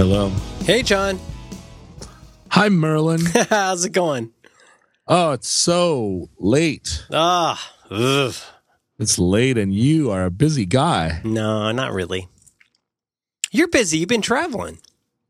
Hello. Hey, John. Hi, Merlin. How's it going? oh, it's so late. Ah, ugh. It's late, and you are a busy guy. no, not really. You're busy. You've been traveling.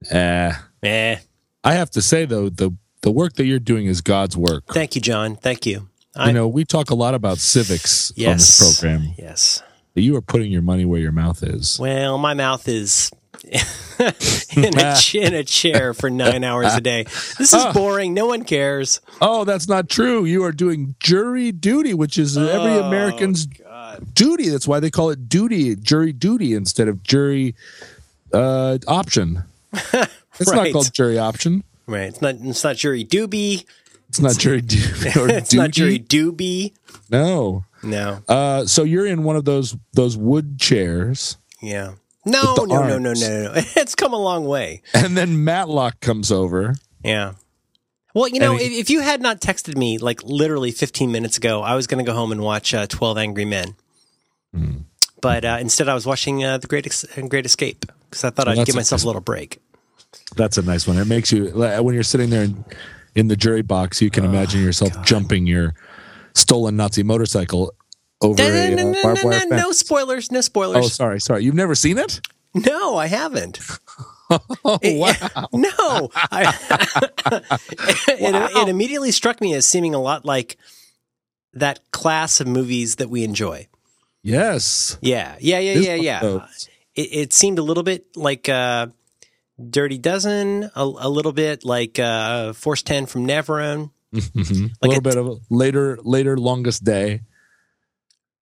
Eh. Eh. I have to say though, the the work that you're doing is God's work. Thank you, John. Thank you. I, you know, we talk a lot about civics on yes. this program. Yes. But you are putting your money where your mouth is. Well, my mouth is in, a, in a chair for nine hours a day. This is boring. No one cares. Oh, that's not true. You are doing jury duty, which is every Oh, American's God. duty. That's why they call it duty, jury duty instead of jury uh, option. It's Right. not called jury option. Right. It's not. It's not jury doobie. It's not jury or It's not jury doobie. No. No. Uh, so you're in one of those those wood chairs, Yeah. No. The No. No. No. No. No. It's come a long way. and then Matlock comes over. Yeah. Well, you know, he- if, if you had not texted me like literally 15 minutes ago, I was going to go home and watch uh, 12 Angry Men. Hmm. But uh, instead, I was watching uh, The Great Ex- Great Escape because I thought Well, I'd give a myself nice- a little break. That's a nice one. It makes you when you're sitting there in, in the jury box, you can imagine yourself jumping your stolen Nazi motorcycle over No, a no, uh, no, barbed no, wire no, no fence. spoilers. No spoilers. Oh, sorry, sorry. You've never seen it? no, I haven't. Oh, wow. no. I, it, it immediately struck me as seeming a lot like that class of movies that we enjoy. yes. Yeah. Yeah. Yeah. This Yeah. Yeah. it, it seemed a little bit like uh, Dirty Dozen, a, a little bit like uh, Force Ten from Navarone. Mhm. Like a little a- bit of a later, later, longest day.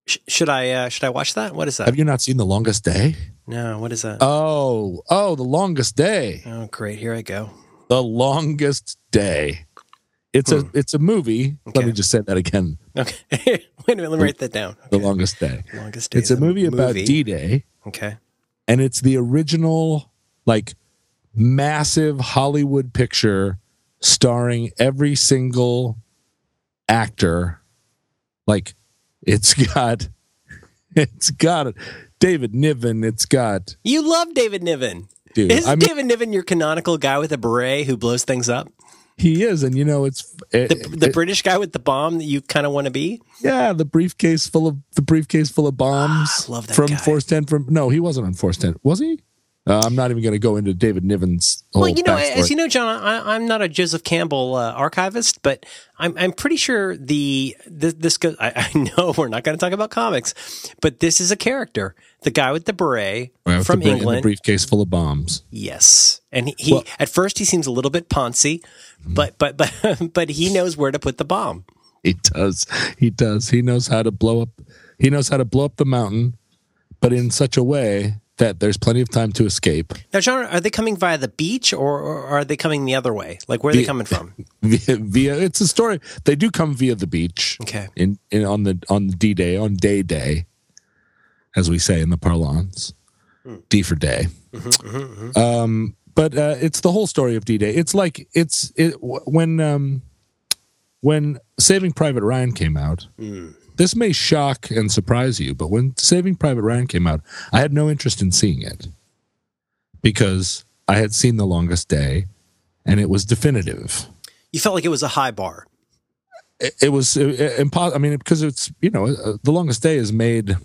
Sh- should I uh, should I watch that? What is that? Have you not seen the longest day? no, what is that? Oh, oh, the longest day. oh, great! Here I go. The longest day. It's a it's a movie. Let Hmm. Me just say that again. Okay, wait a minute. Let me write that down. The longest day. longest day. It's a the movie about D Day, Okay. and it's the original, like, massive Hollywood picture starring every single actor. Like, it's got, it's got David Niven. It's got, You love David Niven. dude. Is I mean, David Niven your canonical guy with a beret who blows things up? he is, and you know, it's it, The, the it- British guy with the bomb that you kind of want to be? yeah, the briefcase full of the briefcase full of bombs. Ah, love that from guy. Force Ten. From no, he wasn't on Force Ten, was he? Uh, I'm not even going to go into David Niven's whole Well, you know, backstory. as you know, John, I, I'm not a Joseph Campbell uh, archivist, but I'm I'm pretty sure the this, this goes. I, I know we're not going to talk about comics, but this is a character, the guy with the beret with from the, and England. the briefcase full of bombs. yes, and he, he Well- at first he seems a little bit poncy, but but but but he knows where to put the bomb. He does. He does. He knows how to blow up. He knows how to blow up the mountain, but in such a way that there's plenty of time to escape Now, John, are they coming via the beach or, or are they coming the other way? Like where are they coming from? via. via it's a story. They do come via the beach. Okay. In, in on the on D Day on Day Day, as we say in the parlance, D for day. Um, but uh, it's the whole story of D Day. It's like it's it when um, when Saving Private Ryan came out. This may shock and surprise you, but when Saving Private Ryan came out, I had no interest in seeing it because I had seen The Longest Day, and it was definitive. You felt like it was a high bar. it, it was impossible. I mean, because it's you know, uh, the longest day is made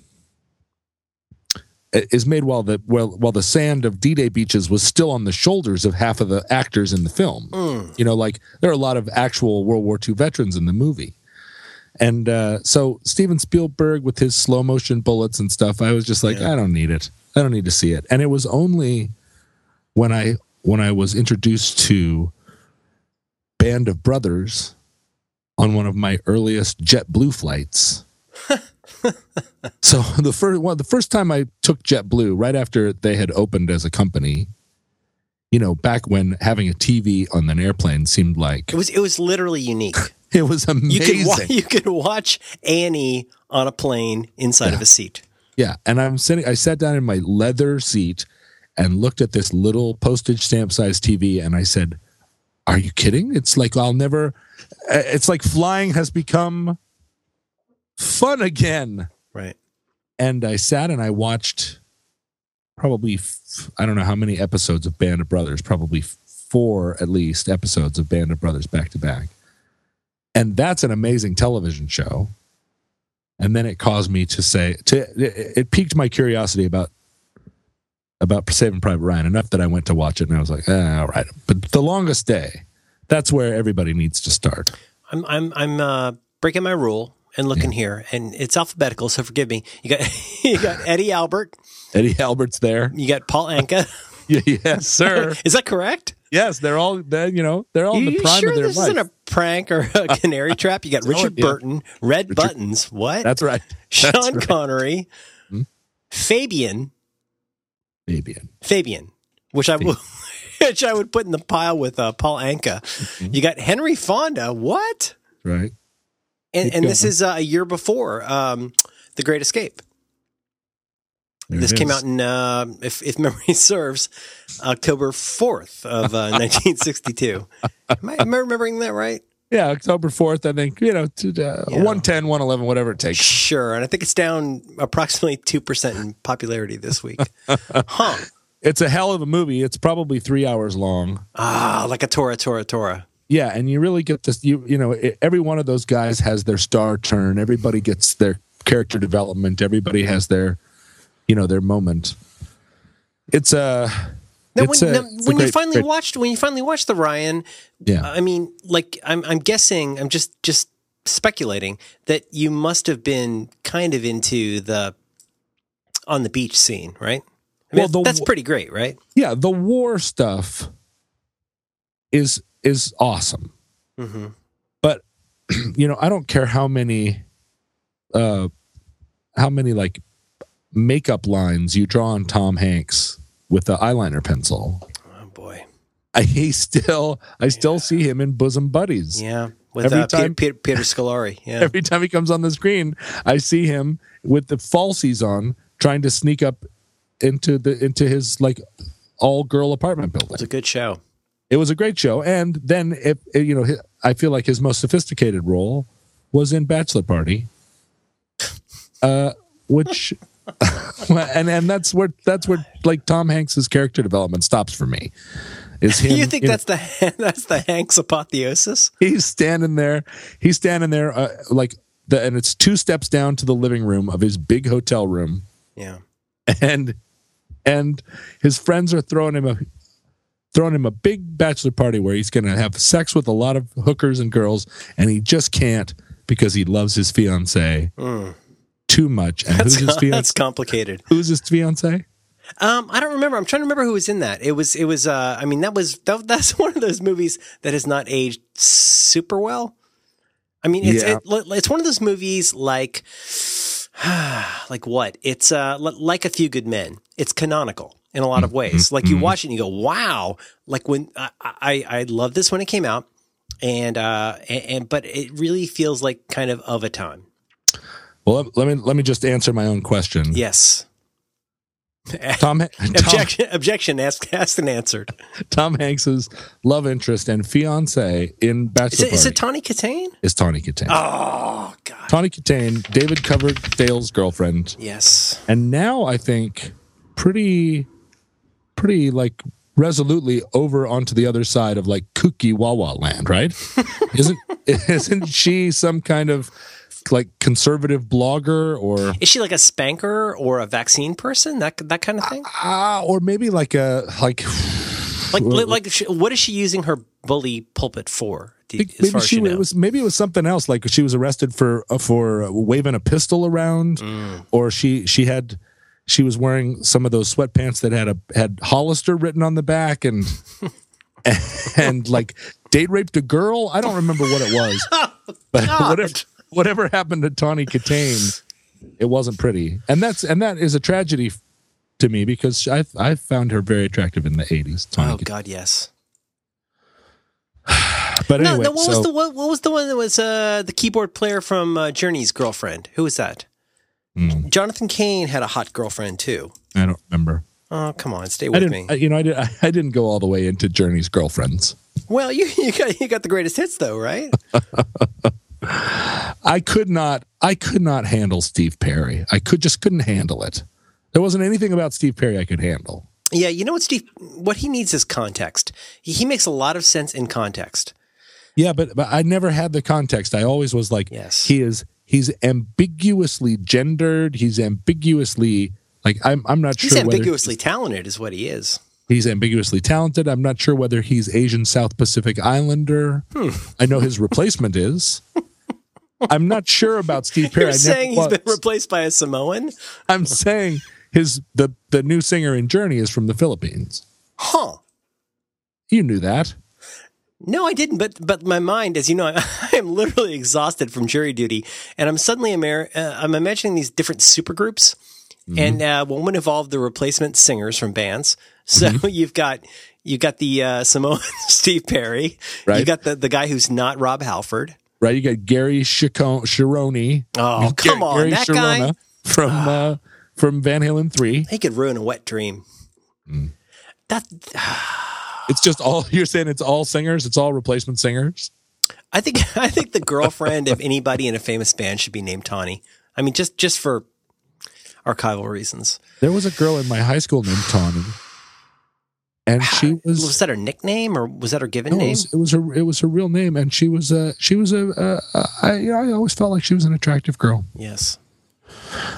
is made while the while while the sand of D-Day beaches was still on the shoulders of half of the actors in the film. You know, like there are a lot of actual World War II veterans in the movie. And uh, so Steven Spielberg with his slow motion bullets and stuff, I was just like, I don't need it. I don't need to see it. And it was only when I when I was introduced to Band of Brothers on one of my earliest JetBlue flights. so the first one, the first time I took JetBlue, right after they had opened as a company, you know, back when having a TV on an airplane seemed like It was it was literally unique. it was You amazing. could you could watch Annie on a plane inside of a seat. Yeah, and I'm sitting. I sat down in my leather seat and looked at this little postage stamp size TV, and I said, "Are you kidding? It's like I'll never. uh, It's like flying has become fun again." Right. And I sat and I watched probably f- I don't know how many episodes of Band of Brothers, probably four at least episodes of Band of Brothers back to back. And that's an amazing television show. And then it caused me to say to it, it piqued my curiosity about about Saving Private Ryan enough that I went to watch it and I was like, eh, all right. But The Longest Day, that's where everybody needs to start. I'm I'm I'm uh, breaking my rule and looking here, and it's alphabetical, so forgive me. You got you got Eddie Albert, Eddie Albert's there. you got Paul Anka. yes, sir. Is that correct? Yes, they're all they're, you know, they're all in the prime sure of their life. this life. isn't a prank or a canary trap? You got Richard yeah. Burton, Red Buttons, what? That's right. Sean That's right. Connery, Hmm? Fabian, Fabian. Fabian, which I will, which I would put in the pile with uh, Paul Anka. Mm-hmm. You got Henry Fonda, what? Right. And, and this is uh, a year before um, The Great Escape. There this came out in, uh, if, if memory serves, October 4th of uh, 1962. Am I, am I remembering that right? Yeah, October 4th, I think, you know, to, uh, Yeah. 110, 111, whatever it takes. Sure. And I think it's down approximately 2% in popularity this week. Huh. It's a hell of a movie. It's probably three hours long. Ah, like a Tora, Tora, Tora. Yeah, and you really get this. You you know, every one of those guys has their star turn. Everybody gets their character development. Everybody has their, you know, their moment. It's a. Now, it's when, a- now, when you finally great- watched, when you finally watched the Ryan, Yeah. I mean, like, I'm, I'm guessing, I'm just, just speculating that you must have been kind of into the on the beach scene, right? I mean, Well, the that's pretty great, right? yeah, the war stuff is is awesome. Mm-hmm. but you know i don't care how many uh how many like makeup lines you draw on tom hanks with the eyeliner pencil Oh boy, i he still i still see him in bosom buddies yeah. With Every uh, time- Peter, Peter Scolari, yeah. every time he comes on the screen i see him with the falsies on trying to sneak up into the into his like all girl apartment building it's a good show. it was a great show. And then, if you know, I feel like his most sophisticated role was in Bachelor Party, uh, which, and and that's where that's where like Tom Hanks's character development stops for me. Is him? you think know, that's the that's the Hanks apotheosis? he's standing there? He's standing there uh, like the, and it's two steps down to the living room of his big hotel room, Yeah. and and his friends are throwing him a throwing him a big bachelor party where he's going to have sex with a lot of hookers and girls and he just can't because he loves his fiance too much and That's who's his fiance? that's complicated. who's his fiance Um, I don't remember. I'm trying to remember who was in that. It was it was. Uh, I mean, that was that, that's one of those movies that has not aged super well. I mean, it's Yeah. it, it's one of those movies like like what? It's uh like a few good men. It's canonical in a lot of ways. Like you watch it and you go, wow. Like when I I, I love this when it came out, and uh and, and but it really feels like kind of of a time. Well let, me let me just answer my own question Yes. tom, tom, Objection. Objection. Asked, asked and answered. tom hanks's love interest and fiance in Is bachelor it, is it Tawny Kitaen? is tawny kitaen Oh God. tawny kitaen david coverdale's girlfriend Yes. and now I think pretty, pretty like resolutely over onto the other side of like kooky Wawa land, right? isn't isn't she some kind of like conservative blogger or Is she like a spanker or a vaccine person? That that kind of thing. ah or maybe like a like Like like, she, what is she using her bully pulpit for? You- maybe she you know. it was maybe it was something else like she was arrested for uh, for waving a pistol around Mm. or she she had she was wearing some of those sweatpants that had a had Hollister written on the back and and like date raped a girl I don't remember what it was but whatever whatever happened to Tawny Kitaen it wasn't pretty and that's and that is a tragedy to me because I I found her very attractive in the 80s Oh Kitaen. God, yes. but anyway no. What so, was the what, what was the one that was uh, the keyboard player from uh, Journey's girlfriend? Who was that? Hmm. Jonathan Cain had a hot girlfriend too. I don't remember Oh come on, stay with me. I, you know, I, did, I, I didn't go all the way into Journey's girlfriends. well, you you got you got the greatest hits though, right? I could not, I could not handle Steve Perry. I could just couldn't handle it. There wasn't anything about Steve Perry I could handle. Yeah, you know what, Steve? What he needs is context. He, he makes a lot of sense in context. Yeah, but but I never had the context. I always was like, Yes. he is he's ambiguously gendered. He's ambiguously like I'm I'm not He's sure He's ambiguously talented, is what he is. he's ambiguously talented. I'm not sure whether he's Asian South Pacific Islander. Hmm. I know his replacement is. I'm not sure about Steve Perry. You're saying he's been replaced by a Samoan? I'm saying his the the new singer in Journey is from the Philippines. Huh. You knew that. No, I didn't. But but my mind, as you know, I am literally exhausted from jury duty, and I'm suddenly Amer- uh, I'm imagining these different supergroups, Mm-hmm. and uh, one would involve the replacement singers from bands. So Mm-hmm. you've got you've got the uh, Samoan Steve Perry, right. you got the the guy who's not Rob Halford. Right? You got Gary Chacon- Cherone. Oh, come on, Gary that guy. From uh, from Van Halen three. He could ruin a wet dream. Mm. That It's just all you're saying. It's all singers. It's all replacement singers. I think I think the girlfriend of anybody in a famous band should be named Tawny. I mean, just just for archival reasons. There was a girl in my high school named Tawny, and she was. Was that her nickname or was that her given no, it name? was, it was her. It was her real name, and she was a. She was a. a, a I, you know, I always felt like she was an attractive girl. Yes.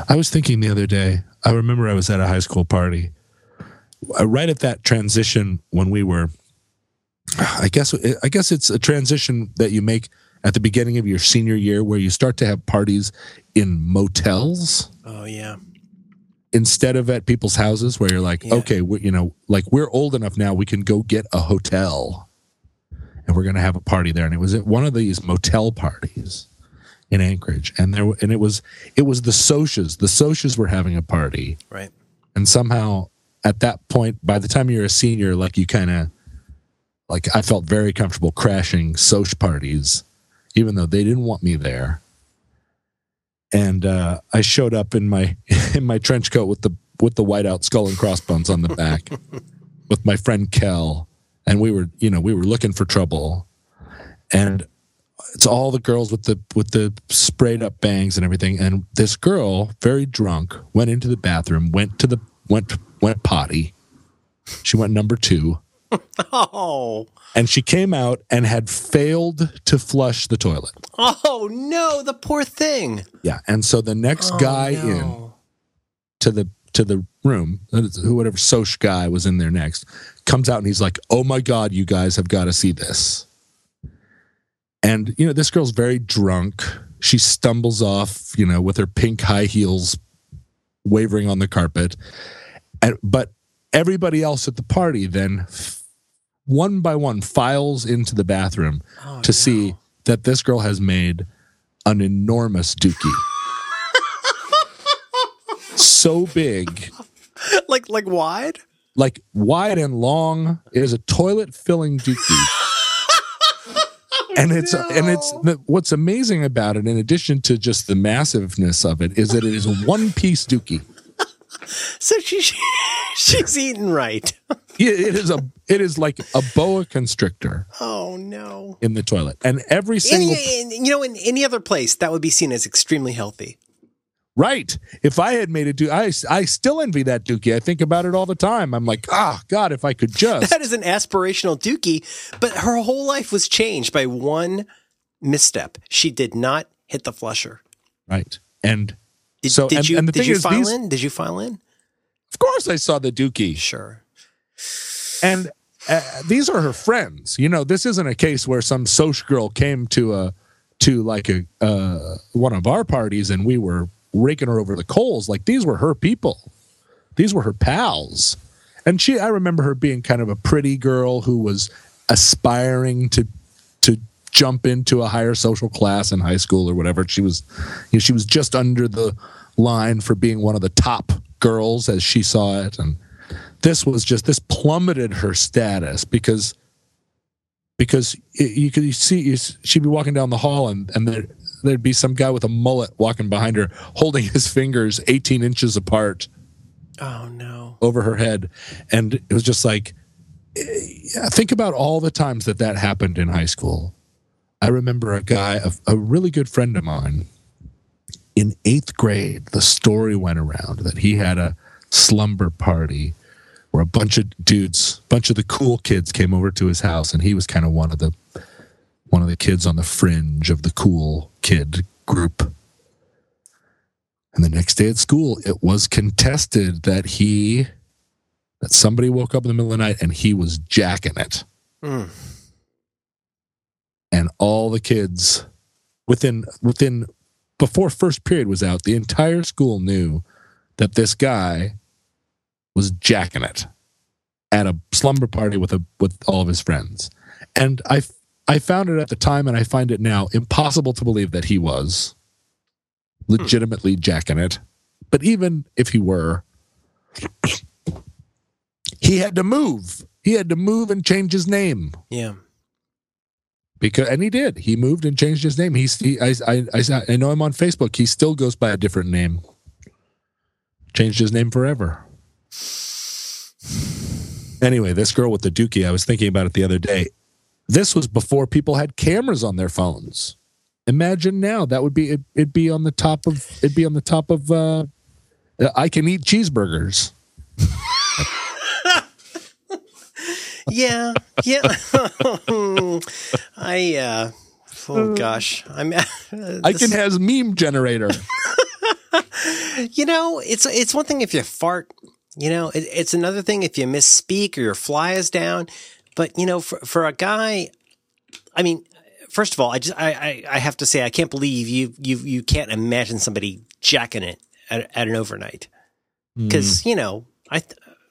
I was thinking the other day. I remember I was at a high school party, uh, right at that transition when we were. I guess. I guess it's a transition that you make at the beginning of your senior year, where you start to have parties in motels. Oh yeah. Instead of at people's houses where you're like, Yeah. okay, you know, like we're old enough now, we can go get a hotel and we're going to have a party there. And it was at one of these motel parties in Anchorage. And there, and it was, it was the Socias. The Socias were having a party. Right. And somehow at that point, by the time you're a senior, like you kind of, like I felt very comfortable crashing Soch parties, even though they didn't want me there. And uh, I showed up in my in my trench coat with the with the whiteout skull and crossbones on the back, with my friend Kel, and we were you know we were looking for trouble, and it's all the girls with the with the sprayed up bangs and everything. And this girl, very drunk, went into the bathroom, went to the went went potty. She went number two, Oh. and she came out and had failed to flush the toilet. Oh no, the poor thing. Yeah, and so the next Oh, guy no. in to the to the room, uh, who whatever Soch guy was in there next, comes out and he's like, "Oh my god, you guys have got to see this." And you know, this girl's very drunk. She stumbles off, you know, with her pink high heels wavering on the carpet. And but everybody else at the party then f- one by one files into the bathroom Oh, to see that this girl has made an enormous dookie. so big, like like wide? like wide and long. It is a toilet filling dookie. and it's and it's what's amazing about it, in addition to just the massiveness of it, is that it is a one piece dookie. So she she's eating right. Yeah, It is a it is like a boa constrictor Oh no. in the toilet, and every single Any, in- you know, in any other place, that would be seen as extremely healthy. Right. If I had made a Dookie, I, I still envy that Dookie. I think about it all the time. I'm like, ah, God, if I could just. That is an aspirational Dookie, but her whole life was changed by one misstep. She did not hit the flusher. right. And Did, So, did and- you and the did you file these- in? Did you file in? of course, I saw the Dookie. Sure. And uh, these are her friends. You know, this isn't a case where some social girl came to a to like a uh, one of our parties and we were raking her over the coals. Like these were her people. These were her pals. And she, I remember her being kind of a pretty girl who was aspiring to to jump into a higher social class in high school or whatever. She was, you know, she was just under the line for being one of the top girls as she saw it, and this was just this plummeted her status because because it, you could see you, she'd be walking down the hall and and there there'd be some guy with a mullet walking behind her holding his fingers 18 inches apart Oh no. over her head. And it was just like eh, yeah, think about all the times that that happened in high school. I remember a guy a, a really good friend of mine. In eighth grade the story went around that he had a slumber party where a bunch of dudes, bunch of the cool kids came over to his house, and he was kind of one of the one of the kids on the fringe of the cool kid group. And the next day at school, it was contested that he that somebody woke up in the middle of the night and he was jacking it. Mm. And all the kids within within before first period was out, the entire school knew that this guy was jacking it at a slumber party with a with all of his friends. And I I found it at the time and I find it now impossible to believe that he was legitimately jacking it. But even if he were, he had to move. He had to move and change his name Yeah. because, and he did. He moved and changed his name. He's, he, I, I, I, I know him on Facebook. He still goes by a different name. Changed his name forever. Anyway, this girl with the dookie, I was thinking about it the other day. This was before people had cameras on their phones. Imagine now that would be it, it'd be on the top of it'd be on the top of uh, I can eat cheeseburgers. Yeah. Yeah. I, uh, oh gosh. I'm, uh, I can has meme generator. you know, it's, it's one thing if you fart, you know, it, it's another thing if you misspeak or your fly is down. But, you know, for, for a guy, I mean, first of all, I just, I, I, I have to say, I can't believe you, you, you can't imagine somebody jacking it at, at an overnight. Hmm. Cause, you know, I,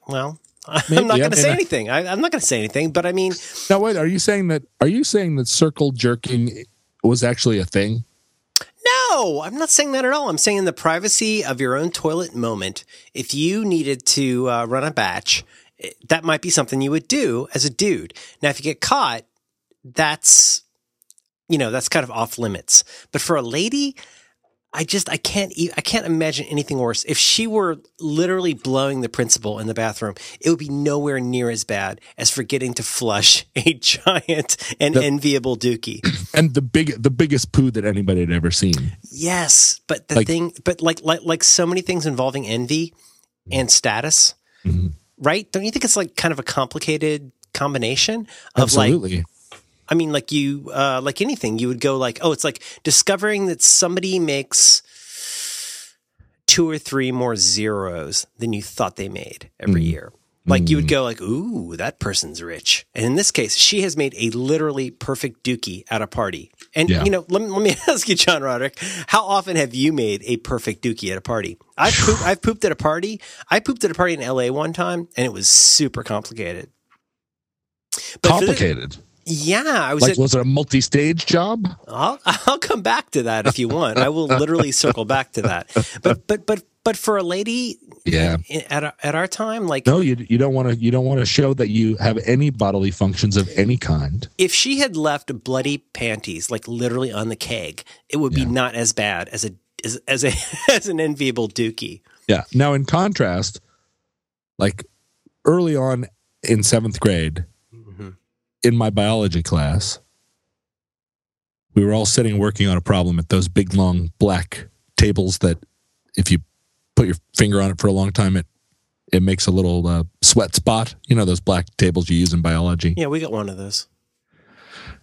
well, I'm not I going to say I- anything. I, I'm not going to say anything, but I mean, Now wait, are you saying that are you saying that circle jerking was actually a thing? No, I'm not saying that at all. I'm saying in the privacy of your own toilet moment, if you needed to uh, run a batch, eh, that might be something you would do as a dude. Now, if you get caught, that's, you know, that's kind of off limits. But for a lady, I just, I can't, I can't imagine anything worse. If she were literally blowing the principal in the bathroom, it would be nowhere near as bad as forgetting to flush a giant and enviable dookie. And the big the biggest poo that anybody had ever seen. Yes, but the Like- thing, but like like like so many things involving envy and status, Mhm. right? Don't you think it's like kind of a complicated combination of like Absolutely. I mean, like you, uh, like anything, you would go like, oh, it's like discovering that somebody makes two or three more zeros than you thought they made every Mm. year. Like you would go like, ooh, that person's rich. And in this case, she has made a literally perfect dookie at a party. And Yeah. you know, let me, let me ask you, John Roderick, how often have you made a perfect dookie at a party? I've pooped, I've pooped at a party. I pooped at a party in LA one time, and it was super complicated. But Complicated. Yeah, I was Like at, was it a multi-stage job? I'll I'll come back to that if you want. I will literally circle back to that. But but but but for a lady Yeah. at our, at our time, like No, you you don't want to you don't want to show that you have any bodily functions of any kind. if she had left bloody panties like literally on the keg, it would Yeah. be not as bad as a as, as a as an enviable dookie. Yeah. Now in contrast, like early on in 7th grade in my biology class, we were all sitting working on a problem at those big long black tables that if you put your finger on it for a long time it it makes a little uh, sweat spot. You know those black tables you use in biology. Yeah, we got one of those.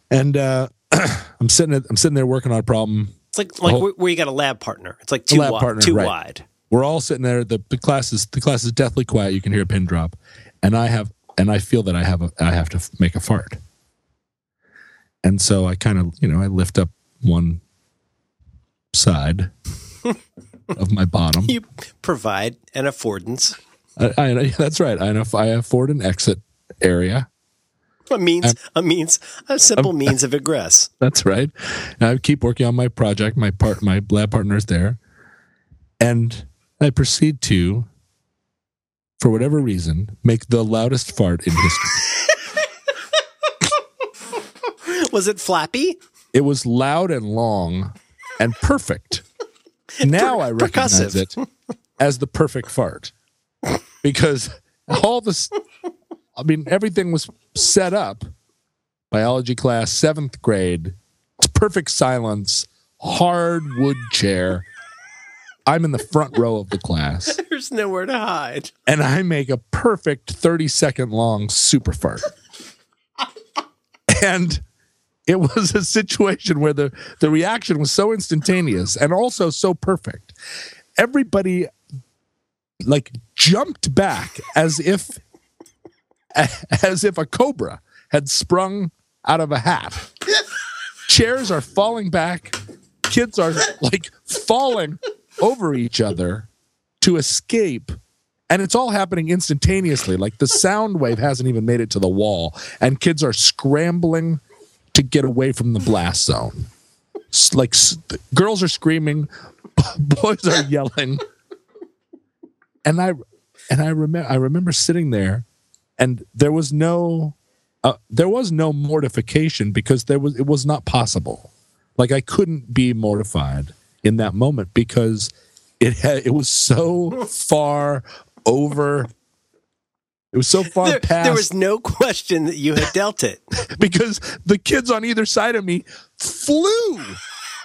And uh, I'm sitting at, I'm sitting there working on a problem. It's like like Oh. where, where you got a lab partner. It's like too lab wide, partner, too right. wide. We're all sitting there. The, the class is the class is deathly quiet. You can hear a pin drop, and I have and I feel that I have a I have to make a fart. And so I kind of you know I lift up one side of my bottom. You provide an affordance. I, I, that's right. I know I afford an exit area. A means a means a simple means of egress. That's right. And I keep working on my project. My part, my lab partner is there, and I proceed to, for whatever reason, make the loudest fart in history. Was it flappy? it was loud and long, and perfect. Now I recognize it as the perfect fart because all this. I mean, everything was set up. Biology class, seventh grade. Perfect silence. Hard wood chair. I'm in the front row of the class. There's nowhere to hide. and I make a perfect 30 second long super fart. and it was a situation where the, the reaction was so instantaneous and also so perfect. Everybody like jumped back as if as if a cobra had sprung out of a hat. Chairs are falling back. Kids are like falling over each other to escape. And it's all happening instantaneously. Like the sound wave hasn't even made it to the wall, and kids are scrambling to get away from the blast zone. Like girls are screaming, boys are yelling, and I and I remember I remember sitting there, and there was no uh, there was no mortification because there was it was not possible. Like I couldn't be mortified in that moment because it had it was so far over. It was so far There, past there was no question that you had dealt it. because the kids on either side of me flew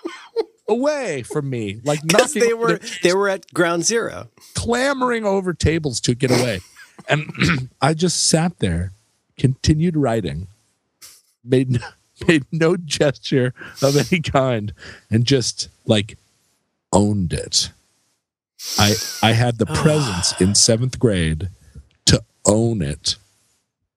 away from me, like knocking. they were they were at ground zero. clamoring over tables to get away, and I just sat there, continued writing, made no, made no gesture of any kind, and just like owned it. I I had the ah. presence in seventh grade to own it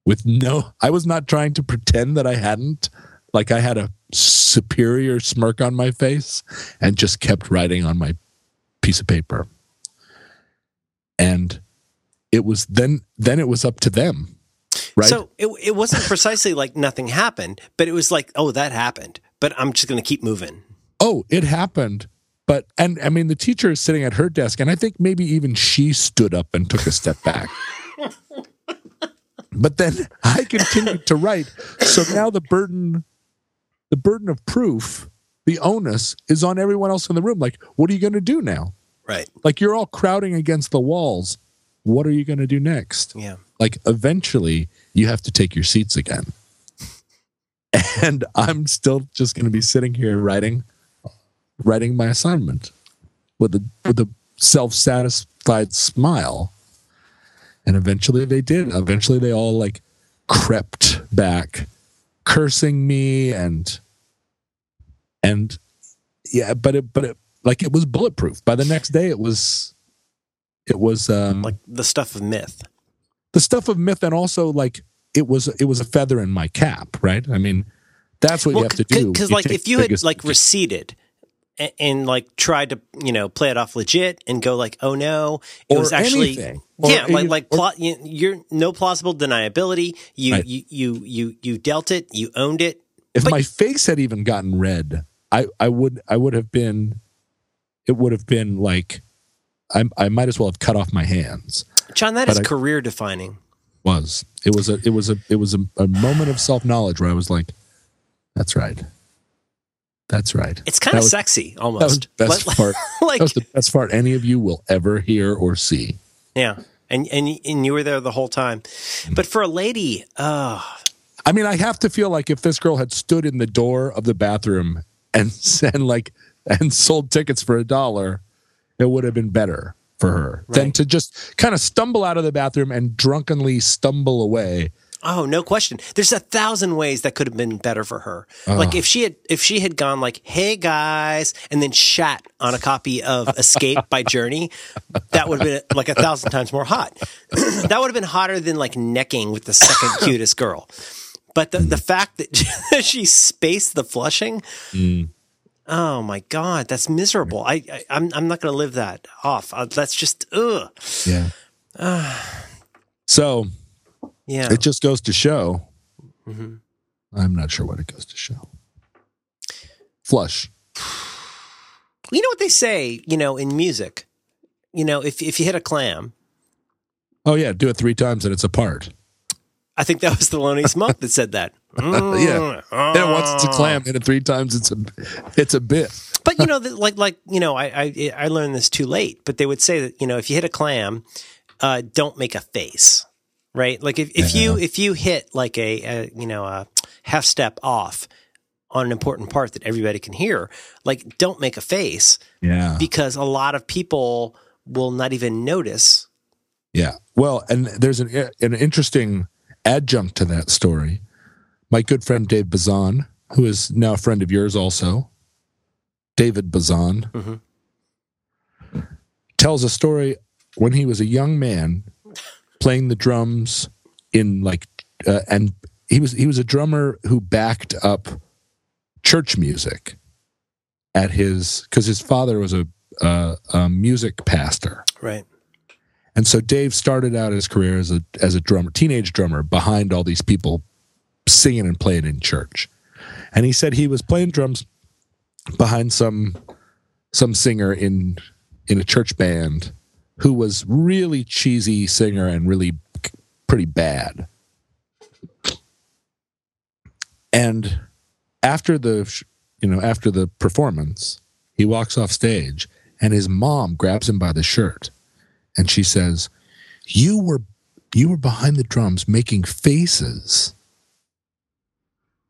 with no I was not trying to pretend that I hadn't like I had a superior smirk on my face and just kept writing on my piece of paper and it was then then it was up to them right So it it wasn't precisely like nothing happened, but it was like, oh, that happened. But I'm just going to keep moving. oh it happened but and i mean the teacher is sitting at her desk and i think maybe even she stood up and took a step back. But then i continued to write so now the burden the burden of proof the onus is on everyone else in the room. Like what are you going to do now? Right. like you're all crowding against the walls. What are you going to do next? Yeah. like eventually you have to take your seats again. And i'm still just going to be sitting here writing writing my assignment with a with a self-satisfied smile. And eventually they did. Eventually they all like crept back cursing me and and yeah but it but it like it was bulletproof. By the next day it was it was um Like the stuff of myth. the stuff of myth and also like it was it was a feather in my cap right? I mean that's what you have to do Because like if you had like receded and, and like tried to you know play it off legit and go like oh no. It Or was actually anything. Or yeah like like or- plot you, you're no plausible deniability. You, Right. you you you you dealt it. You owned it. If but- my face had even gotten red i i would i would have been it would have been like i i might as well have cut off my hands. John that But is I- career defining. Was. It was a it was a it was a, a moment of self-knowledge where i was like that's right that's right. It's kind That of was- sexy that was almost. the best Like- part. like that was the best part any of you will ever hear or see. Yeah. And and and you were there the whole time. But for a lady uh I mean, I have to feel like if this girl had stood in the door of the bathroom and and like and sold tickets for a dollar, it would have been better for her than to just kind of stumble out of the bathroom and drunkenly stumble away. Oh, no question. There's a thousand ways that could have been better for her. Like if she had if she had gone like, "Hey guys," and then shat on a copy of Escape by Journey, that would have been like a thousand times more hot. that would have been hotter than like necking with the second cutest girl. But the the fact that she spaced the flushing, oh my god, that's miserable. I, I I'm I'm not going to live that off. Uh, that's just ugh. Yeah. so Yeah. it just goes to show. Mm-hmm. I'm not sure what it goes to show. Flush. you know what they say, you know, in music. You know, if if you hit a clam, Oh yeah, do it three times and it's apart. I think that was the Thelonious Monk that said that. Mm, Yeah. And once it's a clam, hit it three times. It's a it's a bit. But you know, like like you know, I, I I learned this too late. But they would say that you know, if you hit a clam, uh, don't make a face, right? Like if, if you if you hit like a, a you know a half step off on an important part that everybody can hear, like don't make a face Yeah. because a lot of people will not even notice. Yeah. Well, and there's an an interesting adjunct to that story. My good friend Dave Bazan, who is now a friend of yours also, David Bazan, Mhm. tells a story when he was a young man playing the drums in like uh, and he was he was a drummer who backed up church music at his because his father was a, uh, a music pastor Right. and so Dave started out his career as a as a drummer, teenage drummer, behind all these people singing and playing in church. And he said he was playing drums behind some some singer in in a church band who was really cheesy singer and really pretty bad. And after the you know after the performance, he walks off stage and his mom grabs him by the shirt and she says, "You were you were behind the drums making faces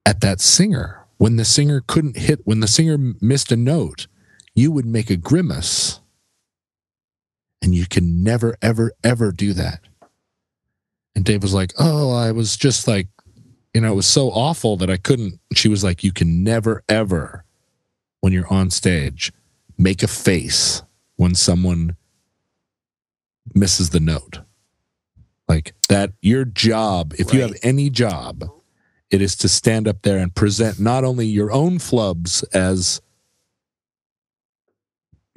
at that singer when the singer couldn't hit when the singer missed a note. You would make a grimace, and you can never ever ever do that." And Dave was like, "Oh, I was just like, you know, it was so awful that I couldn't." She was like, "You can never ever, when you're on stage, make a face when someone." misses the note. Like that, your job, if you have any job, it is to stand up there and present not only your own flubs as,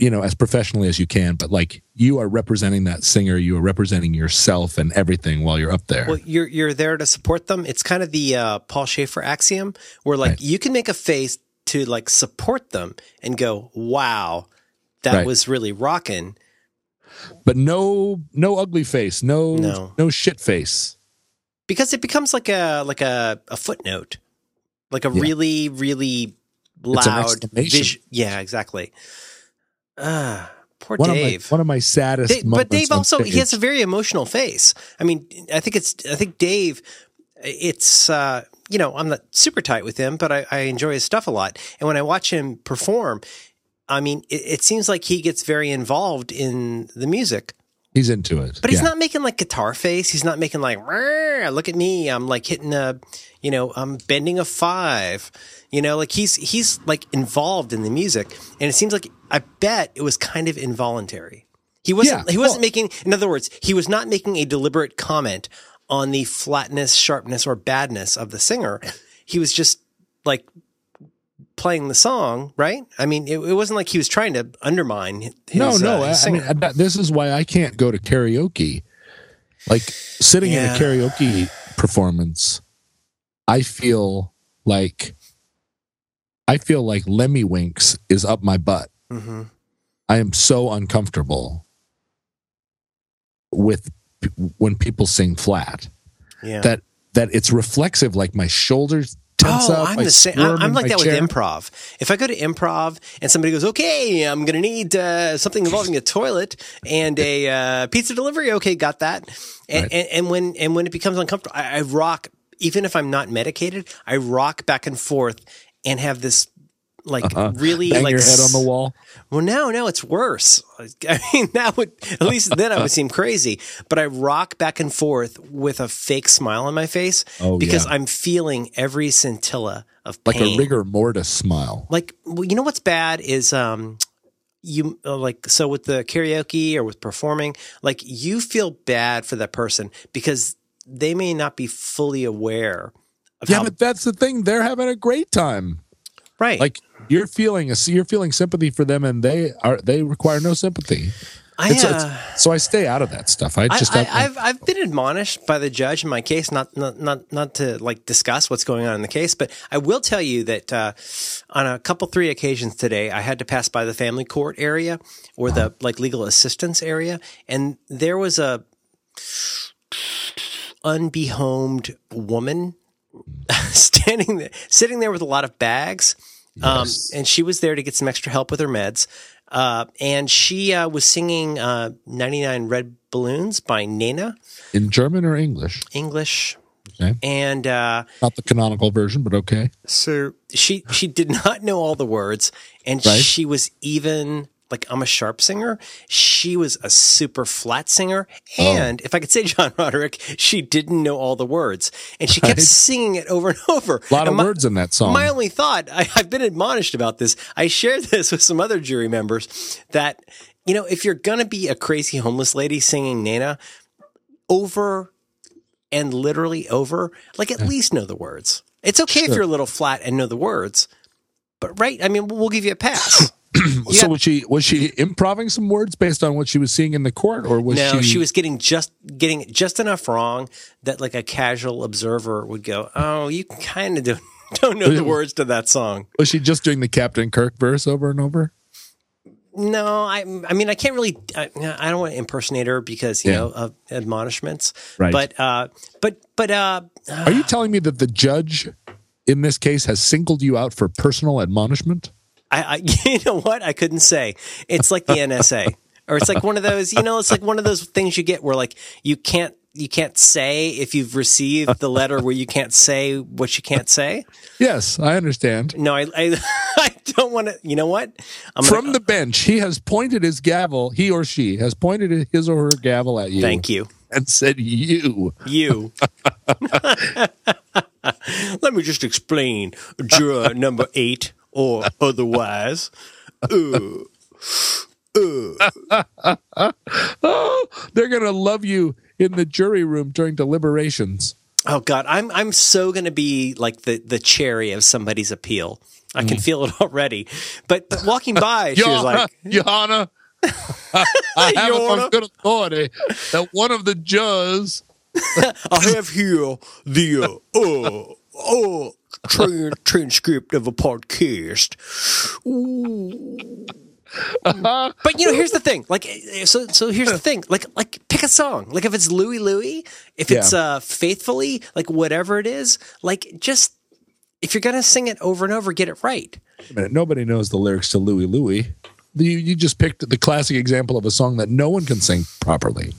you know, as professionally as you can, but like you are representing that singer, you are representing yourself and everything while you're up there. Well, you're you're there to support them. It's kind of the uh, Paul Shaffer axiom, where like Right. you can make a face to like support them and go, "Wow, that Right. was really rocking." but no, no ugly face, no, No. no shit face. because it becomes like a like a, a footnote, like a Yeah. really really loud. exclamation. vis- yeah, exactly. Ah, poor One Dave. of my one of my saddest Dave- moments. but Dave also he has a very emotional face. I mean, I think it's I think Dave. It's uh, you know I'm not super tight with him, but I, I enjoy his stuff a lot. And when I watch him perform, I mean, it, it seems like he gets very involved in the music. He's into it, But he's Yeah. not making like guitar face. He's not making like, "Rrr, look at me. I'm like hitting a, you know, I'm bending a five. You know, like he's he's like involved in the music, and it seems like I bet it was kind of involuntary. He wasn't. Yeah, he wasn't well- making. In other words, he was not making a deliberate comment on the flatness, sharpness, or badness of the singer. He was just like playing the song, right? I mean, it, it wasn't like he was trying to undermine. His, no, no. uh, I, I mean, that- this is why I can't go to karaoke. Like sitting in a karaoke performance, I feel like I feel like Lemmiwinks is up my butt. Mhm. I am so uncomfortable with p- when people sing flat yeah. that that it's reflexive. Like my shoulders tense Oh, up. I'm I the same. I'm, I'm like that chair. with improv. If I go to improv and somebody goes, "Okay, I'm going to need uh, something involving a toilet and a uh, pizza delivery," okay, got that. And, Right. and and when and when it becomes uncomfortable, I, I rock. Even if I'm not medicated, I rock back and forth and have this like really Uh-huh. Bang like your head on the wall. well, no, no, it's worse. I mean, that would at least then I would seem crazy. But I rock back and forth with a fake smile on my face Oh, because yeah. I'm feeling every scintilla of Like a rigor mortis smile. Like, well, you know what's bad is um, you uh, like so with the karaoke or with performing, like you feel bad for that person because they may not be fully aware of Yeah, how but that's the thing. They're having a great time. right. Like you're feeling a, you're feeling sympathy for them, and they are they require no sympathy. I, It's, uh, it's, so I stay out of that stuff. I just I, I've I've been admonished by the judge in my case, not not not not to like discuss what's going on in the case, but I will tell you that uh, on a couple three occasions today, I had to pass by the family court area or the like legal assistance area, and there was a unbehomed woman standing there, sitting there with a lot of bags. Um, Yes. and she was there to get some extra help with her meds. Uh, and she uh, was singing uh, 99 Red Balloons by Nena, in German or English. English. Okay. And uh, Not the canonical version, but okay. so she she did not know all the words, and Right. she was even like I'm a sharp singer. She was a super flat singer. Oh. And if I could say John Roderick, she didn't know all the words and she kept Right. singing it over and over. A lot And of my- words in that song. My only thought, I, I've been admonished about this. I shared this with some other jury members that, you know, if you're going to be a crazy homeless lady singing Nana over and literally over, like at least know the words. It's okay if you're a little flat and know the words, but right. I mean, we'll give you a pass. so was she was she improving some words based on what she was seeing in the court, or was no, she? she was getting just getting just enough wrong that like a casual observer would go, "Oh, you kind of don't don't know the words to that song." was she just doing the Captain Kirk verse over and over? No, I I mean I can't really I, I don't want to impersonate her because you Yeah. know of admonishments. Right. But uh but but uh Are you telling me that the judge in this case has singled you out for personal admonishment? I, I you know what I couldn't say. It's like the NSA or it's like one of those you know it's like one of those things you get where like you can't you can't say if you've received the letter where you can't say what you can't say. Yes, I understand. No, I I, I don't want to. You know what? I'm From gonna, the bench, he has pointed his gavel. He or she has pointed his or her gavel at you. thank you. and said, "You." You. Let me just explain. Juror number eight or otherwise. Uh, Oh, they're gonna love you in the jury room during deliberations. oh God, I'm I'm so gonna be like the the cherry of somebody's appeal. I Mm. can feel it already. But but walking by, she was like, Your Honor, I have it on good authority that one of the judges I have here the uh, uh, tran- transcript of a podcast. but you know, here's the thing. Like, so so here's the thing. Like, like pick a song. Like, if it's Louie Louie, if it's uh, faithfully, like whatever it is, like just if you're gonna sing it over and over, get it right. Wait a minute, nobody knows the lyrics to Louie Louie. You, you just picked the classic example of a song that no one can sing properly.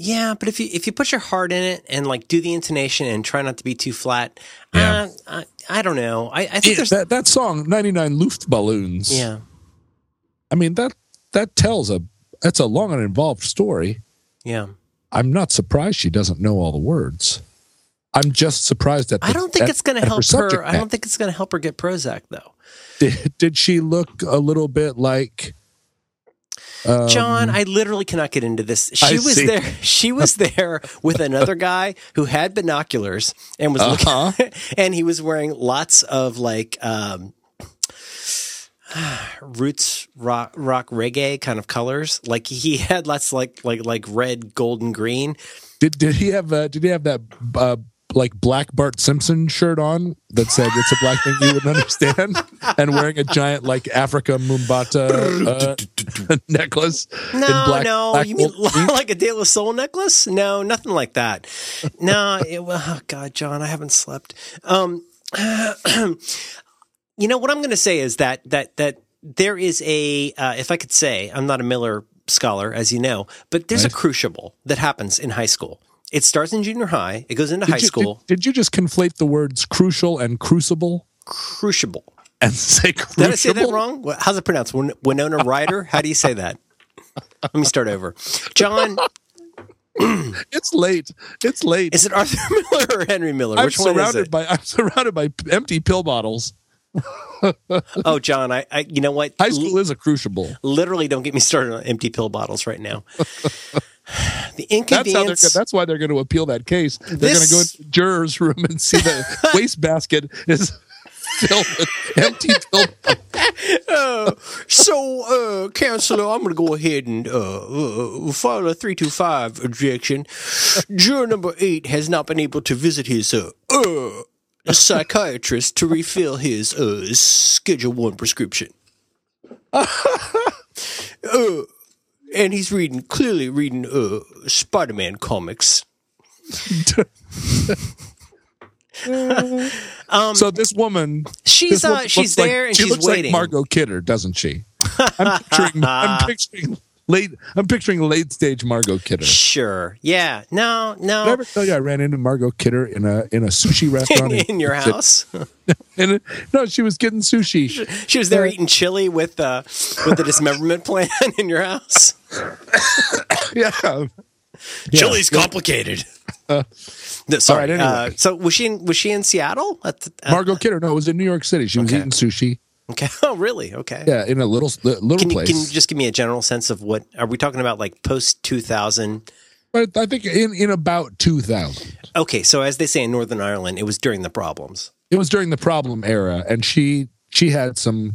Yeah, but if you if you put your heart in it and like do the intonation and try not to be too flat, Yeah. uh, I, I don't know. I, I think there's that, that song, 99 Luftballons. yeah. I mean, that that tells a that's a long and involved story. Yeah. I'm not surprised she doesn't know all the words. I'm just surprised that I don't think at- it's going to help subject her. I don't think it's going to help her get Prozac though. Did, did she look a little bit like John, I literally cannot get into this. She Um, I was see. there. She was there with another guy who had binoculars and was Uh-huh. looking, and he was wearing lots of like um, roots rock rock reggae kind of colors. Like he had lots like like like red, gold, and green. did did he have uh, did he have that uh, like black Bart Simpson shirt on that said it's a black thing you wouldn't understand and wearing a giant like Afrika Bambaataa uh, necklace No, black, no. black you mean like a De La Soul necklace? No, nothing like that. No, it, oh God, John, I haven't slept. Um, you know what I'm going to say is that that that there is a, uh, if I could say, I'm not a Miller scholar, as you know, but there's a crucible that happens in high school. It starts in junior high. It goes into high you- school. Did, did you just conflate the words crucial and crucible Crucible. and say crucible? Did I say that wrong? How's it pronounced? Win- Winona Ryder? How do you say that? Let me start over. John, It's late. It's late. is it Arthur Miller or Henry Miller? I'm Which one is surrounded it? by I'm surrounded by empty pill bottles. Oh, John, I, I you know what? High school is a crucible. Literally, don't get me started on empty pill bottles right now. The That's inconvenience. That's why they're going to appeal that case. They're going to go into the juror's room and see the wastebasket is filled with empty pill. bottles. so, uh, counselor, I'm going to go ahead and uh, uh, file a 325 objection. Juror number eight has not been able to visit his uh, uh, psychiatrist to refill his uh, Schedule 1 prescription. And he's reading, clearly reading uh, Spider Man comics. so this woman, She's this uh, she's looks like- there and she she's looks waiting. like Margot Kidder, doesn't she? I'm picturing. I'm picturing late. I'm picturing late stage Margot Kidder. Sure. Yeah. No. Did I No. ever tell you I ran into Margot Kidder in a in a sushi restaurant In your house, And no, she was getting sushi. she was there eating chili with uh, with the dismemberment plan in your house. Yeah. Chili's complicated. No, sorry. right, uh, anyway. so was she in was she in Seattle? At the, at- Margot Kidder. No, it was in New York City. She was eating sushi. Okay. Oh, really? Okay. Yeah, in a little little Can you, place. can you just give me a general sense of what are we talking about? Like post two thousand? but I think in in about 2000. Okay, so as they say in Northern Ireland, it was during the problems. It was during the problem era, and she she had some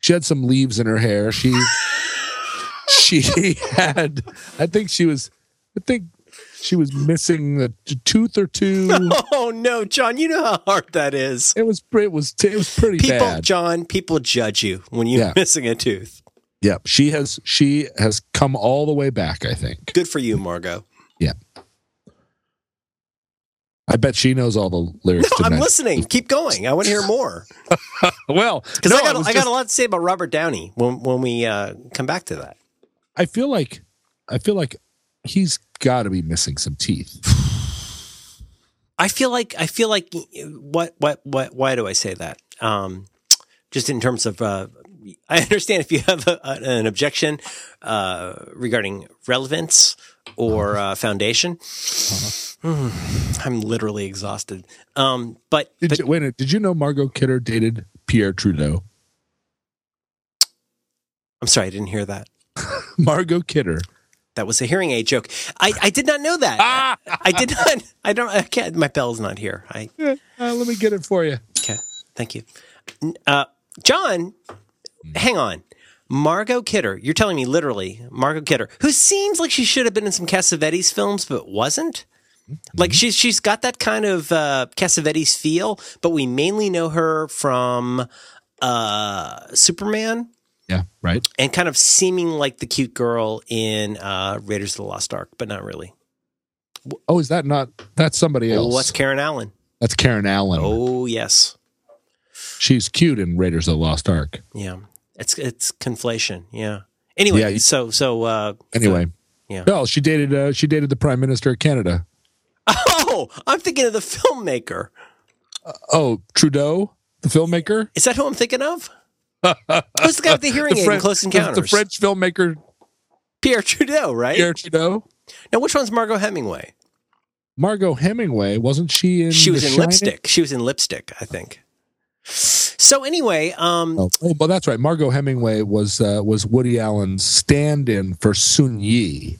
she had some leaves in her hair. She she had I think she was I think she was missing a tooth or two. Oh no, John! You know how hard that is. It was it was it was pretty People, bad. John, people judge you when you're Yeah. missing a tooth. Yep, she has she has come all the way back. I think. Good for you, Margot. Yeah. I bet she knows all the lyrics. No, I'm listening. Keep going. I want to hear more Well, because no, I got I got just- a lot to say about Robert Downey when when we uh, come back to that. I feel like I feel like he's got to be missing some teeth. I feel like I feel like what what what why do I say that? Um, just in terms of uh, I understand if you have a, an objection uh, regarding relevance or uh, foundation. Hmm, I'm literally exhausted. Um, but, Did but you, wait, a minute, did you know Margot Kidder dated Pierre Trudeau? I'm sorry, I didn't hear that. Margot Kidder. That was a hearing aid joke. I, I did not know that. Ah! I did not. I don't. I can't. My bell's not here. I Uh, let me get it for you. okay. Thank you, uh, John. Hang on, Margot Kidder. You're telling me literally Margot Kidder, who seems like she should have been in some Cassavetes films, but wasn't. Like she's she's got that kind of uh, Cassavetes feel, but we mainly know her from uh, Superman Yeah, right. and kind of seeming like the cute girl in uh, Raiders of the Lost Ark, but not really. Oh, is that not? That's somebody else. Oh, what's Karen Allen? That's Karen Allen. Oh yes, She's cute in Raiders of the Lost Ark. yeah. It's it's conflation. Yeah. Anyway, Yeah, you- so so uh, Anyway. Yeah. Well, she dated uh, she dated the Prime Minister of Canada. oh, I'm thinking of the filmmaker. Oh, Trudeau, the filmmaker. Is that who I'm thinking of? Who's the guy with the hearing aid in Close the- Encounters? The, French filmmaker Pierre Trudeau, right? Pierre Trudeau. Now, which one's Margot Hemingway? Margot Hemingway wasn't she in? She was The in Shining? lipstick. She was in lipstick, I think. So anyway, um, Oh, oh, but that's right. Margot Hemingway was uh, was Woody Allen's stand-in for Soon-Yi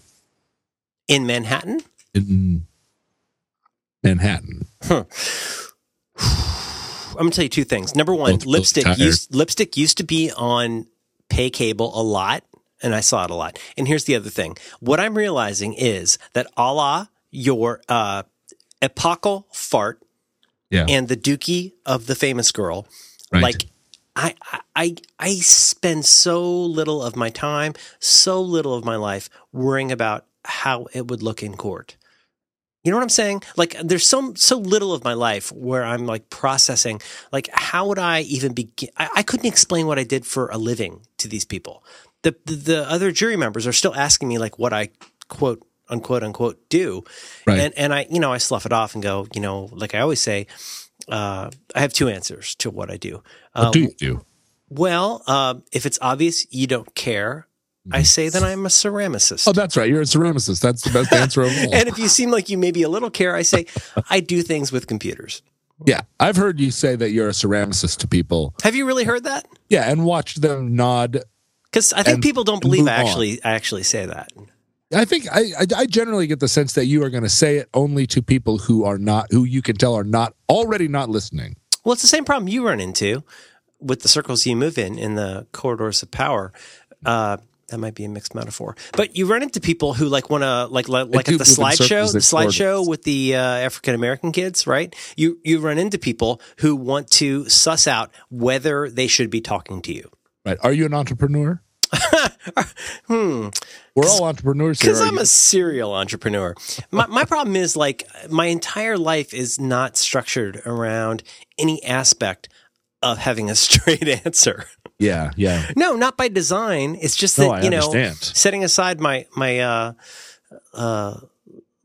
in Manhattan, in Manhattan. I'm gonna tell you two things. Number one, both lipstick used lipstick used to be on pay cable a lot, and I saw it a lot. And here's the other thing: what I'm realizing is that a la your uh, epochal fart Yeah, and the dookie of the famous girl, right. like I I I spend so little of my time, so little of my life worrying about how it would look in court. You know what I'm saying? Like there's so so little of my life where I'm like processing like how would I even begin I, I couldn't explain what I did for a living to these people. The, the the other jury members are still asking me like what I quote unquote unquote do. Right. And and I you know I slough it off and go, you know, like I always say, uh, I have two answers to what I do. What do you do? well, uh, if it's obvious you don't care, I say that I'm a ceramicist. Oh, that's right. You're a ceramicist. That's the best answer of all. and if you seem like you maybe a little care, I say I do things with computers. yeah, I've heard you say that you're a ceramicist to people. Have you really heard that? Yeah, and watched them nod. Because I think And- people don't believe I on. actually I actually say that. I think I, I I generally get the sense that you are going to say it only to people who are not who you can tell are not already not listening. Well, it's the same problem you run into with the circles you move in in the corridors of power. Uh, that might be a mixed metaphor, but you run into people who like want to like like, like at the slideshow, the slideshow with the uh, African American kids, right? You you run into people who want to suss out whether they should be talking to you. Right? Are you an entrepreneur? Hmm. We're all entrepreneurs here. Because I'm you- a serial entrepreneur. My, my problem is like my entire life is not structured around any aspect of having a straight answer. Yeah, yeah. No, not by design. It's just that I you know, understand. setting aside my my uh, uh,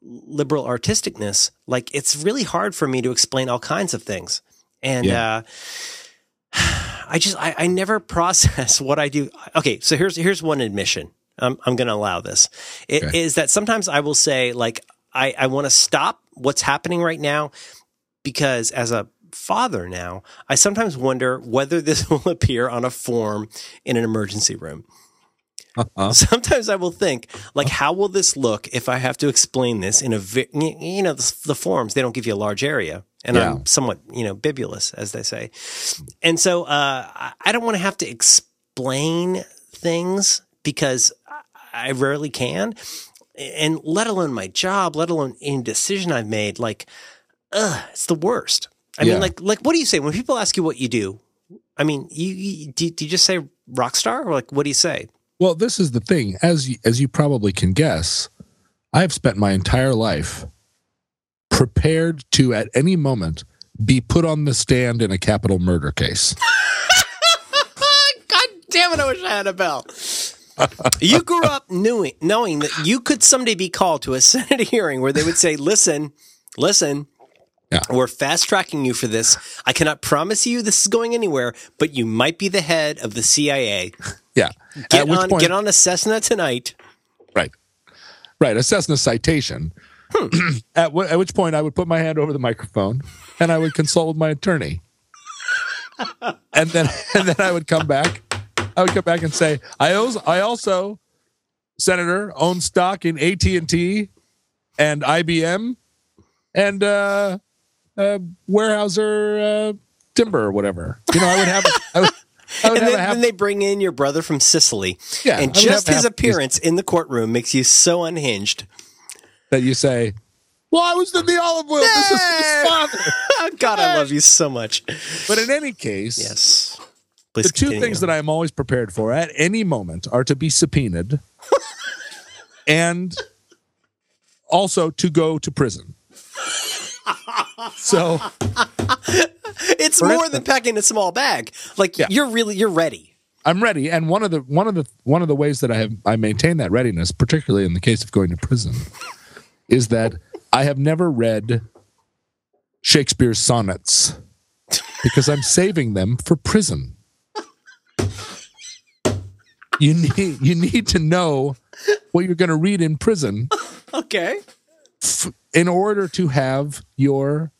liberal artisticness, like it's really hard for me to explain all kinds of things, and uh, I just I, I never process what I do. Okay, so here's here's one admission. I'm I'm going to allow this. It is Okay. that sometimes I will say like I I want to stop what's happening right now because as a father now, I sometimes wonder whether this will appear on a form in an emergency room. Uh-huh. Sometimes I will think, like, how will this look if I have to explain this in a, vi- you know, the, the forms, they don't give you a large area. And Yeah. I'm somewhat, you know, bibulous, as they say. And so uh, I- don't want to have to explain things because I I rarely can. And let alone my job, let alone any decision I've made. Like, ugh, it's the worst. I Yeah. mean, like, like, what do you say when people ask you what you do? I mean, you, you do, do you just say rock star or like what do you say? Well, this is the thing. As you, as you probably can guess, I have spent my entire life prepared to, at any moment, be put on the stand in a capital murder case. God damn it! I wish I had a bell. you grew up knowing knowing that you could someday be called to a Senate hearing where they would say, "Listen, listen." Yeah. We're fast tracking you for this. I cannot promise you this is going anywhere, but you might be the head of the CIA. Yeah. Get on, point, get on a Cessna tonight. right, right, a Cessna citation. Hmm. at, w- at which point, I would put my hand over the microphone and I would consult with my attorney, and then and then I would come back. I would come back and say, I also, I also, Senator, own stock in AT and T and IBM and uh, uh, Weyerhaeuser uh, Timber or whatever. You know, I would have. I would, And then, half, then they bring in your brother from Sicily. Yeah, and just his half- appearance in the courtroom makes you so unhinged. that you say, "Well, I was in the olive oil. This is his father." God, I love you so much. But in any case, Yes. Please the Please two things that I am always prepared for at any moment are to be subpoenaed and also to go to prison. So It's more instance- than packing a small bag. Like Yeah. you're really you're ready. I'm ready, and one of the one of the one of the ways that I have I maintain that readiness, particularly in the case of going to prison, is that I have never read Shakespeare's sonnets because I'm saving them for prison. You need you need to know what you're going to read in prison Okay. F- in order to have your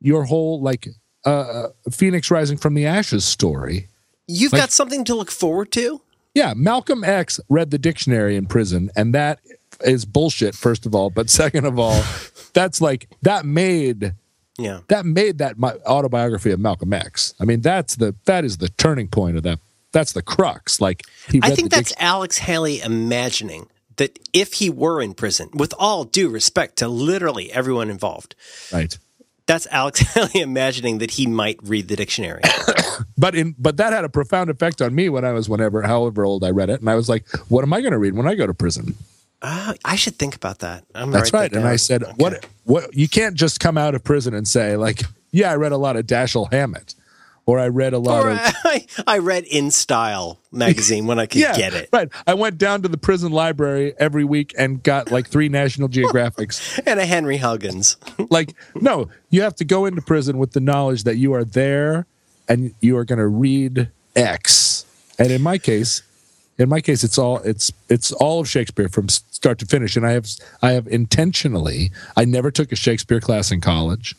your whole like uh, uh, Phoenix rising from the ashes story. You've Like- got something to look forward to? Yeah, Malcolm X read the dictionary in prison, and that is bullshit. First of all, but second of all, that's like that made Yeah. that made that my autobiography of Malcolm X. I mean, that's the that is the turning point of that. That's the crux. Like he I think that's dic- Alex Haley imagining that if he were in prison, with all due respect to literally everyone involved, right. that's Alex Haley imagining that he might read the dictionary. But in but that had a profound effect on me when I was whenever however old I read it, and I was like, what am I going to read when I go to prison? Ah, I should think about that. I'm That's right. that And. I said, Okay. what what you can't just come out of prison and say like, yeah, I read a lot of Dashiell Hammett, or I read a lot Or of I, I read In Style magazine when I could yeah, get it. right. I went down to the prison library every week and got like three National Geographics. And a Henry Huggins. like, no, you have to go into prison with the knowledge that you are there and you are going to read X. And in my case, in my case, it's all it's it's all of Shakespeare from start to finish. And I have I have intentionally I never took a Shakespeare class in college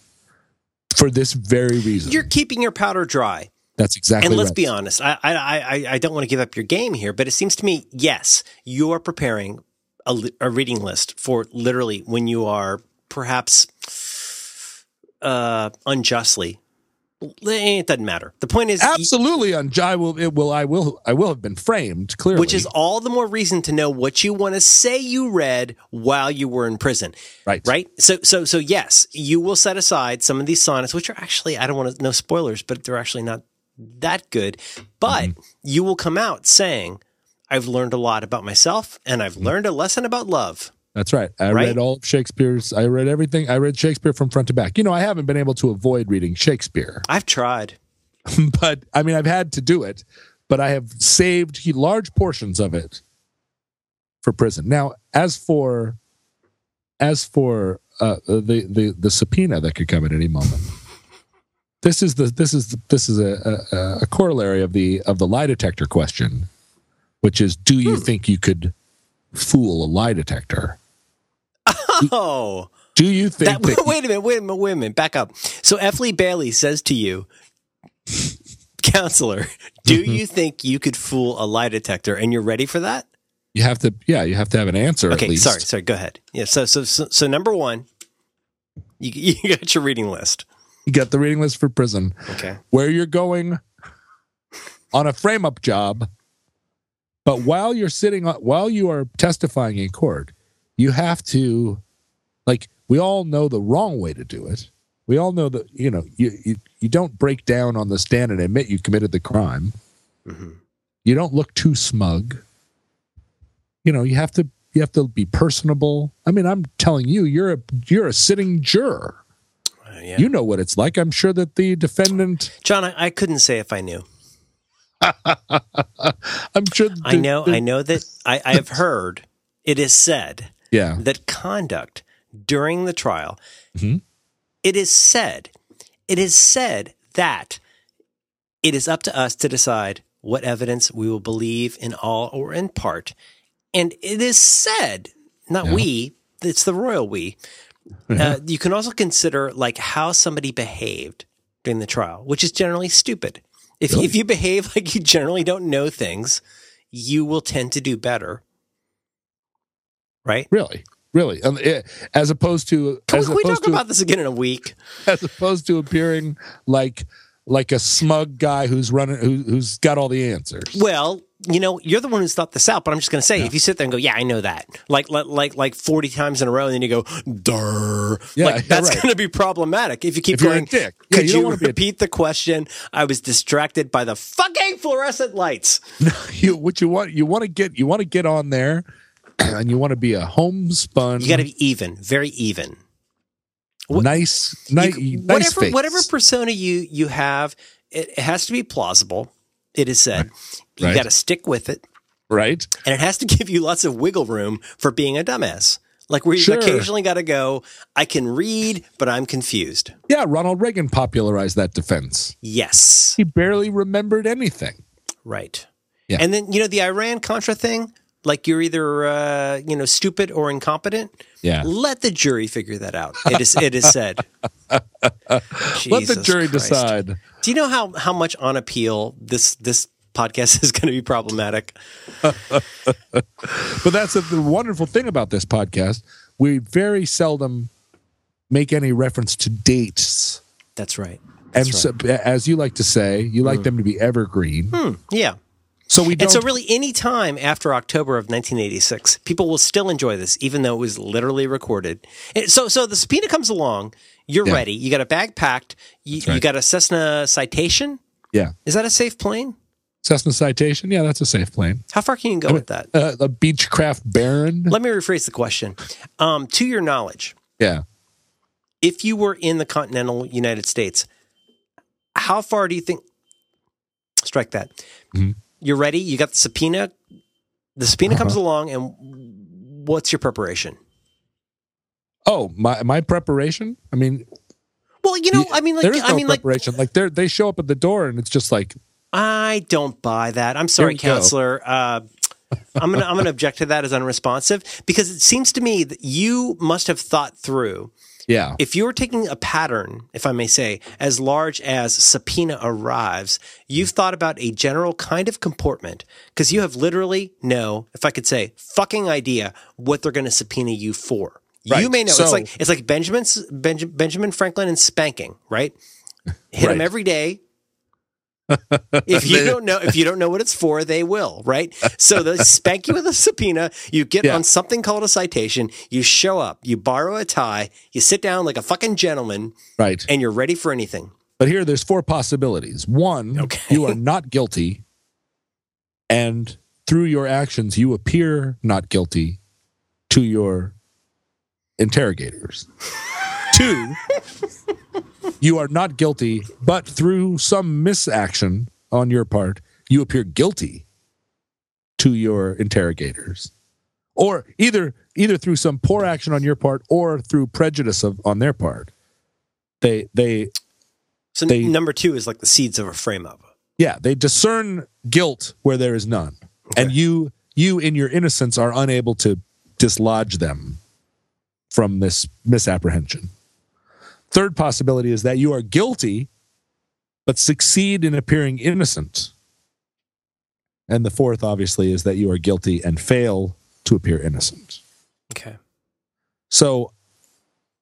for this very reason. You're keeping your powder dry. That's exactly right. And let's right. be honest, I, I, I, I don't want to give up your game here, but it seems to me, yes, you are preparing a, a reading list for literally when you are perhaps uh, unjustly. Eh, it doesn't matter. The point is, Absolutely, on I will it will I will I will have been framed clearly. which is all the more reason to know what you want to say you read while you were in prison. right, Right? So, so, so yes, you will set aside some of these sonnets, which are actually, I don't want to, no spoilers, but they're actually not that good. But mm-hmm. you will come out saying, I've learned a lot about myself and I've mm-hmm. learned a lesson about love. That's right. I Right? read all of Shakespeare's. I read everything. I read Shakespeare from front to back. You know, I haven't been able to avoid reading Shakespeare, I've tried. but I mean, I've had to do it. but I have saved large portions of it for prison. Now, as for as for uh, the the the subpoena that could come at any moment, this is the this is this is a, a, a corollary of the of the lie detector question, which is, do you Hmm. think you could fool a lie detector? Oh, Do you think that, that, wait a minute, wait a minute, wait a minute. Back up. So F. Lee Bailey says to you, counselor, do Mm-hmm. you think you could fool a lie detector? And you're ready for that? you have to? Yeah, you have to have an answer at Okay, least. sorry, sorry. Go ahead. Yeah. So, so, so, so number one, you, you got your reading list. You got the reading list for prison. Okay. where you're going on a frame up job but while you're sitting while you are testifying in court you have to like we all know the wrong way to do it we all know that you know you you, you don't break down on the stand and admit you committed the crime Mhm. you don't look too smug you know you have to you have to be personable i mean i'm telling you you're a you're a sitting juror Uh, yeah. you know what it's like i'm sure that the defendant John, I, I couldn't say if I knew. i'm sure the, I know, the- I know that I, I have heard it is said yeah that conduct during the trial, Mhm. it is said, it is said that it is up to us to decide what evidence we will believe in all or in part. And it is said, not Yeah. we, it's the royal we. Uh, you can also consider like how somebody behaved during the trial, which is generally stupid. If, Really? if you behave like you generally don't know things, you will tend to do better. Right? Really, really, eh, as opposed to Can, as we, opposed talk to about this again in a week? as opposed to appearing like like a smug guy who's running who, who's got all the answers. Well, you know, you're the one who's thought this out, but I'm just going to say, if you sit there and go, "Yeah, I know that," like like like like 40 times in a row, and then you go, "Durr," Yeah, like that's right. going to be problematic if you keep If you're going. dick. Yeah, Could you don't you, a- repeat the question? I was distracted by the fucking fluorescent lights. No, you what you want you want to get you want to get on there, and you want to be a homespun, You got to be even, very even. what- nice, You nice, nice whatever face. whatever persona you you have, it, it has to be plausible. It is said. You Right. got to stick with it. right? and it has to give you lots of wiggle room for being a dumbass. Like where you Sure. occasionally got to go, I can read, but I'm confused. Yeah, Ronald Reagan popularized that defense. Yes, He barely remembered anything. right. Yeah. And then you know the Iran Contra thing, like you're either uh, you know stupid or incompetent. Yeah, Let the jury figure that out. It is it is said. let the jury Christ. decide. Do you know how how much on appeal this this podcast is going to be problematic? But that's the, the wonderful thing about this podcast. We very seldom make any reference to dates. That's right. and That's so, as you like to say, you like them to be evergreen. Yeah. So we don't. And so, really, any time after October of 1986, people will still enjoy this, even though it was literally recorded. And so, so the subpoena comes along. You're Yeah. ready. You got a bag packed. You, you got a Cessna Citation. yeah, Is that a safe plane? Cessna Citation. Yeah, that's a safe plane. How far can you go with that? Uh, a Beechcraft Baron. Let me rephrase the question. Um, to your knowledge, Yeah, if you were in the continental United States, how far do you think? Strike that. Mhm. You're ready. You got the subpoena. The subpoena Uh-huh. comes along, and what's your preparation? Oh, my my preparation. I mean, Well, you know, I mean, like, there is no I mean, preparation. Like, they they show up at the door and it's just like, I don't buy that. I'm sorry, counselor. Uh, I'm gonna I'm gonna object to that as unresponsive because it seems to me that you must have thought through yeah, if you're taking a pattern, if I may say, as large as subpoena arrives, you've thought about a general kind of comportment because you have literally no, if I could say, fucking idea what they're going to subpoena you for. You may know So- it's like it's like Benjamin's Benj- Benjamin Franklin and spanking, right? Hit Right. every day. If you don't know, if you don't know what it's for, they will, right? So they spank you with a subpoena. You get Yeah. on something called a citation. You show up. You borrow a tie. You sit down like a fucking gentleman, right. and you're ready for anything. But here, there's four possibilities. One, Okay. you are not guilty, and through your actions, you appear not guilty to your interrogators. Two, you are not guilty, but through some misaction on your part, you appear guilty to your interrogators. Or either either through some poor action on your part or through prejudice of on their part. They they So They- number two is like the seeds of a frame up. yeah they discern guilt where there is none. And you you in your innocence are unable to dislodge them from this misapprehension third possibility is that you are guilty but succeed in appearing innocent and the fourth obviously is that you are guilty and fail to appear innocent Okay. so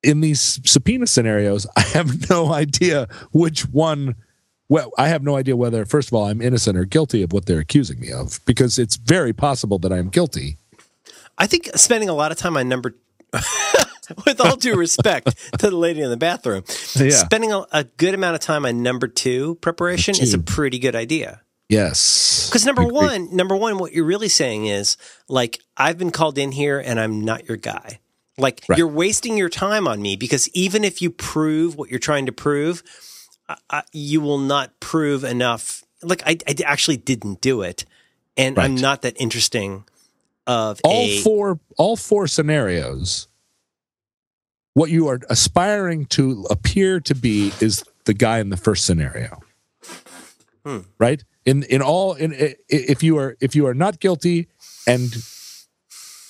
in these subpoena scenarios, I have no idea which one. Well, I have no idea whether, first of all, I'm innocent or guilty of what they're accusing me of, because it's very possible that I am guilty. I think spending a lot of time on number, with all due respect to the lady in the bathroom, Yeah. spending a, a good amount of time on number two preparation is a pretty good idea. Yes. Because number Agreed. one, number one, what you're really saying is like I've been called in here and I'm not your guy. Like Right. you're wasting your time on me because even if you prove what you're trying to prove, I, I, you will not prove enough. Like I, I actually didn't do it, and I'm not that interesting. Of all a four all four scenarios what you are aspiring to appear to be is the guy in the first scenario Hmm. right in in all in if you are if you are not guilty and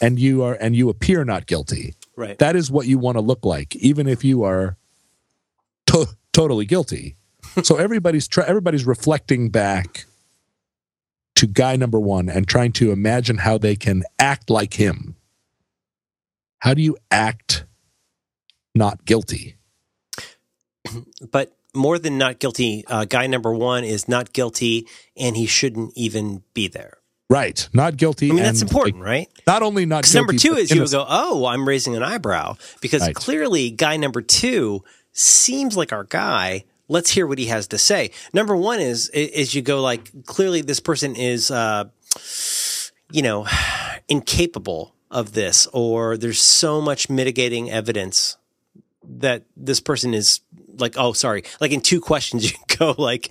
and you are and you appear not guilty right. that is what you want to look like even if you are to- totally guilty so everybody's try- everybody's reflecting back to guy number 1 and trying to imagine how they can act like him how do you act not guilty but more than not guilty, uh, guy number one is not guilty, and he shouldn't even be there. right not guilty I mean, that's important, like, right? not only not guilty number two is you would go, oh, I'm raising an eyebrow because Right. clearly guy number two seems like our guy. Let's hear what he has to say. Number one is is you go like clearly this person is uh, you know incapable of this, or there's so much mitigating evidence that this person is like oh sorry like in two questions you go like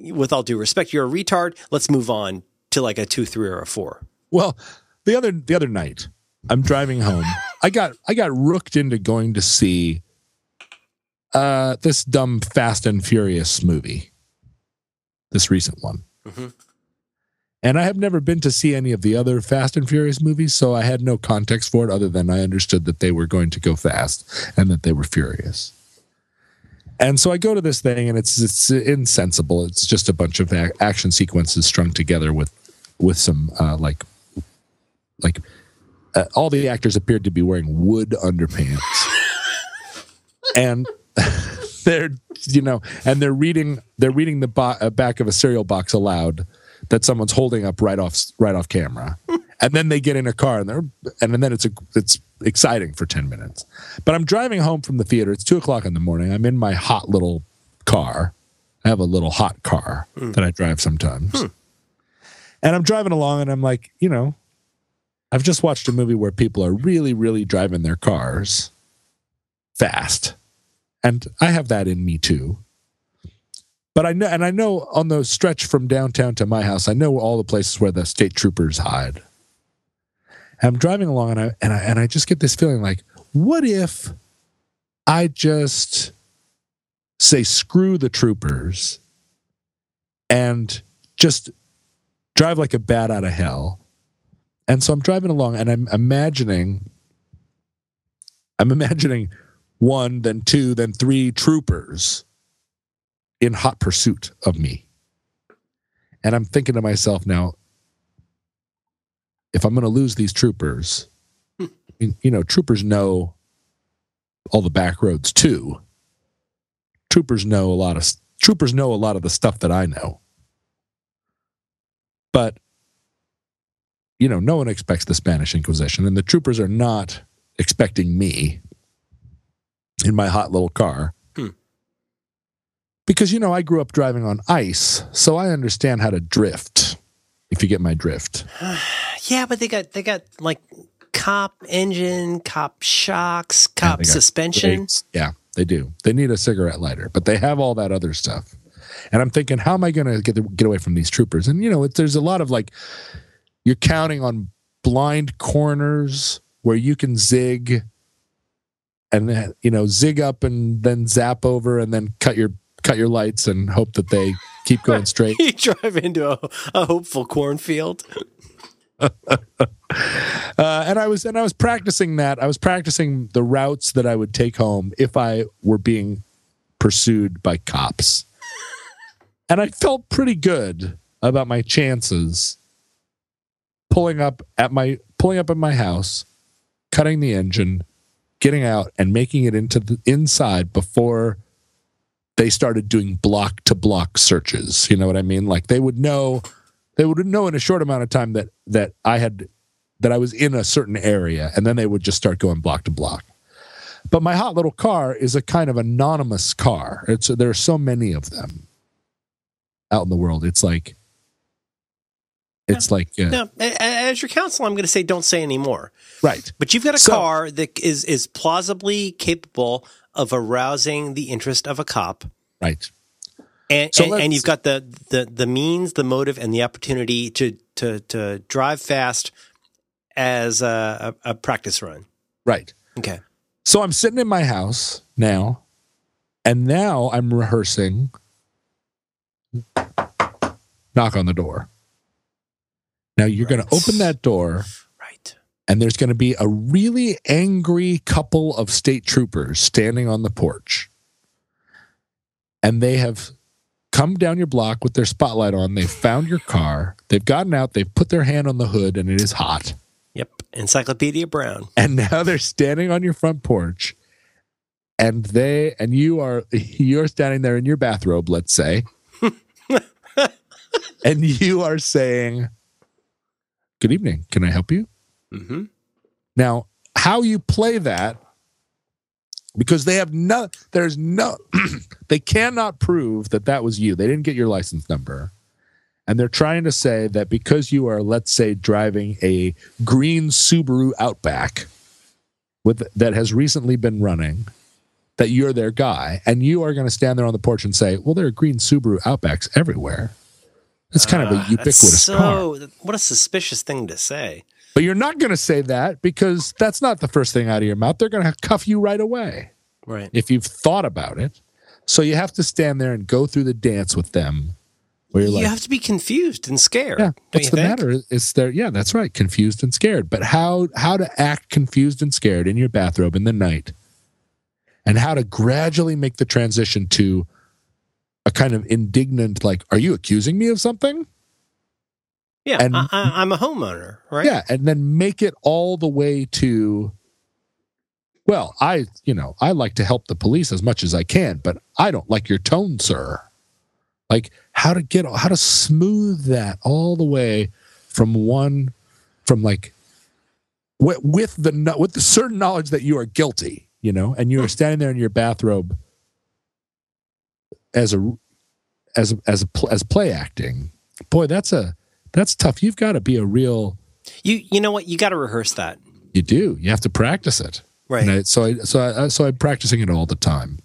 with all due respect you're a retard let's move on to like a two three or a four Well, the other the other night, I'm driving home. I got I got rooked into going to see uh this dumb Fast and Furious movie. This recent one. Mhm. And I have never been to see any of the other Fast and Furious movies, so I had no context for it other than I understood that they were going to go fast and that they were furious. And so I go to this thing, and it's it's insensible. It's just a bunch of ac- action sequences strung together with with some uh, like like uh, all the actors appeared to be wearing wood underpants and they're you know and they're reading they're reading the bo- uh, back of a cereal box aloud that someone's holding up right off right off camera. And then they get in a car and they're and then it's a it's exciting for 10 minutes. But i'm driving home from the theater. It's 2 o'clock in the morning. I'm in my hot little car. I have a little hot car that i drive sometimes. And I'm driving along and I'm like, you know, I've just watched a movie where people are really, really driving their cars fast. And I have that in me too. But I know, and I know on the stretch from downtown to my house, I know all the places where the state troopers hide. And I'm driving along and I, and I, and I just get this feeling like, what if I just say, screw the troopers and just drive like a bat out of hell. And so I'm driving along and I'm imagining I'm imagining one, then two, then three troopers in hot pursuit of me. And I'm thinking to myself now, if I'm going to lose these troopers, hmm. you you know, troopers know all the back roads too. Troopers know a lot of troopers know a lot of the stuff that I know but you know no one expects the spanish inquisition and the troopers are not expecting me in my hot little car Hmm. because you know i grew up driving on ice so i understand how to drift if you get my drift Yeah, but they got they got like cop engine, cop shocks, Yeah, cop got suspension. brakes. yeah they do they need a cigarette lighter but they have all that other stuff And I'm thinking, how am I going to get the, get away from these troopers? And you know, it, there's a lot of like you're counting on blind corners where you can zig and then you know zig up and then zap over and then cut your cut your lights and hope that they keep going straight. you drive into a, a hopeful cornfield. uh, and I was and I was practicing that. I was practicing the routes that I would take home if I were being pursued by cops. And I felt pretty good about my chances pulling up at my pulling up at my house, cutting the engine, getting out and making it into the inside before they started doing block to block searches. You know what I mean? Like they would know they would know in a short amount of time that that I had that I was in a certain area, and then they would just start going block to block. But my hot little car is a kind of anonymous car. It's there are so many of them out in the world. It's like it's like uh, now, as your counsel, I'm going to say don't say anymore. Right, but you've got a so, car that is is plausibly capable of arousing the interest of a cop. Right. And, so and, and, you've got the, the the means, the motive, and the opportunity to to to drive fast as a, a, a practice run. Right. Okay. So I'm sitting in my house now, and now I'm rehearsing. Knock on the door. Now you're right. going to open that door. Right. And there's going to be a really angry couple of state troopers standing on the porch. And they have come down your block with their spotlight on. They've found your car. They've gotten out. They've put their hand on the hood, and it is hot. Yep. Encyclopedia Brown. And now they're standing on your front porch, and they and you are you're standing there in your bathrobe, let's say, and you are saying, "Good evening. Can I help you?" Mm-hmm. Now, how you play that because they have no there's no they cannot prove that that was you they didn't get your license number and they're trying to say that because you are let's say driving a green subaru outback with that has recently been running that you're their guy and you are going to stand there on the porch and say well there are green subaru outbacks everywhere it's kind of a ah, ubiquitous so, car. What a suspicious thing to say. But you're not going to say that because that's not the first thing out of your mouth. They're going to cuff you right away. Right. If you've thought about it. So you have to stand there and go through the dance with them. Where you're you like, have to be confused and scared. Yeah. What's the think? matter? Is there yeah, that's right. Confused and scared. But how how to act confused and scared in your bathrobe in the night and how to gradually make the transition to a kind of indignant like, are you accusing me of something? Yeah, and, I, am a homeowner, right? Yeah, and then make it all the way to. Well, I, you know, I like to help the police as much as I can, but I don't like your tone, sir. Like how to get how to smooth that all the way from one, from like with the with the certain knowledge that you are guilty, you know, and you are hmm. standing there in your bathrobe as a as a, as a, as play acting. Boy, that's a that's tough. You've got to be a real. You you know what? You got to rehearse that. You do. You have to practice it. Right. I, so I so I so I'm practicing it all the time.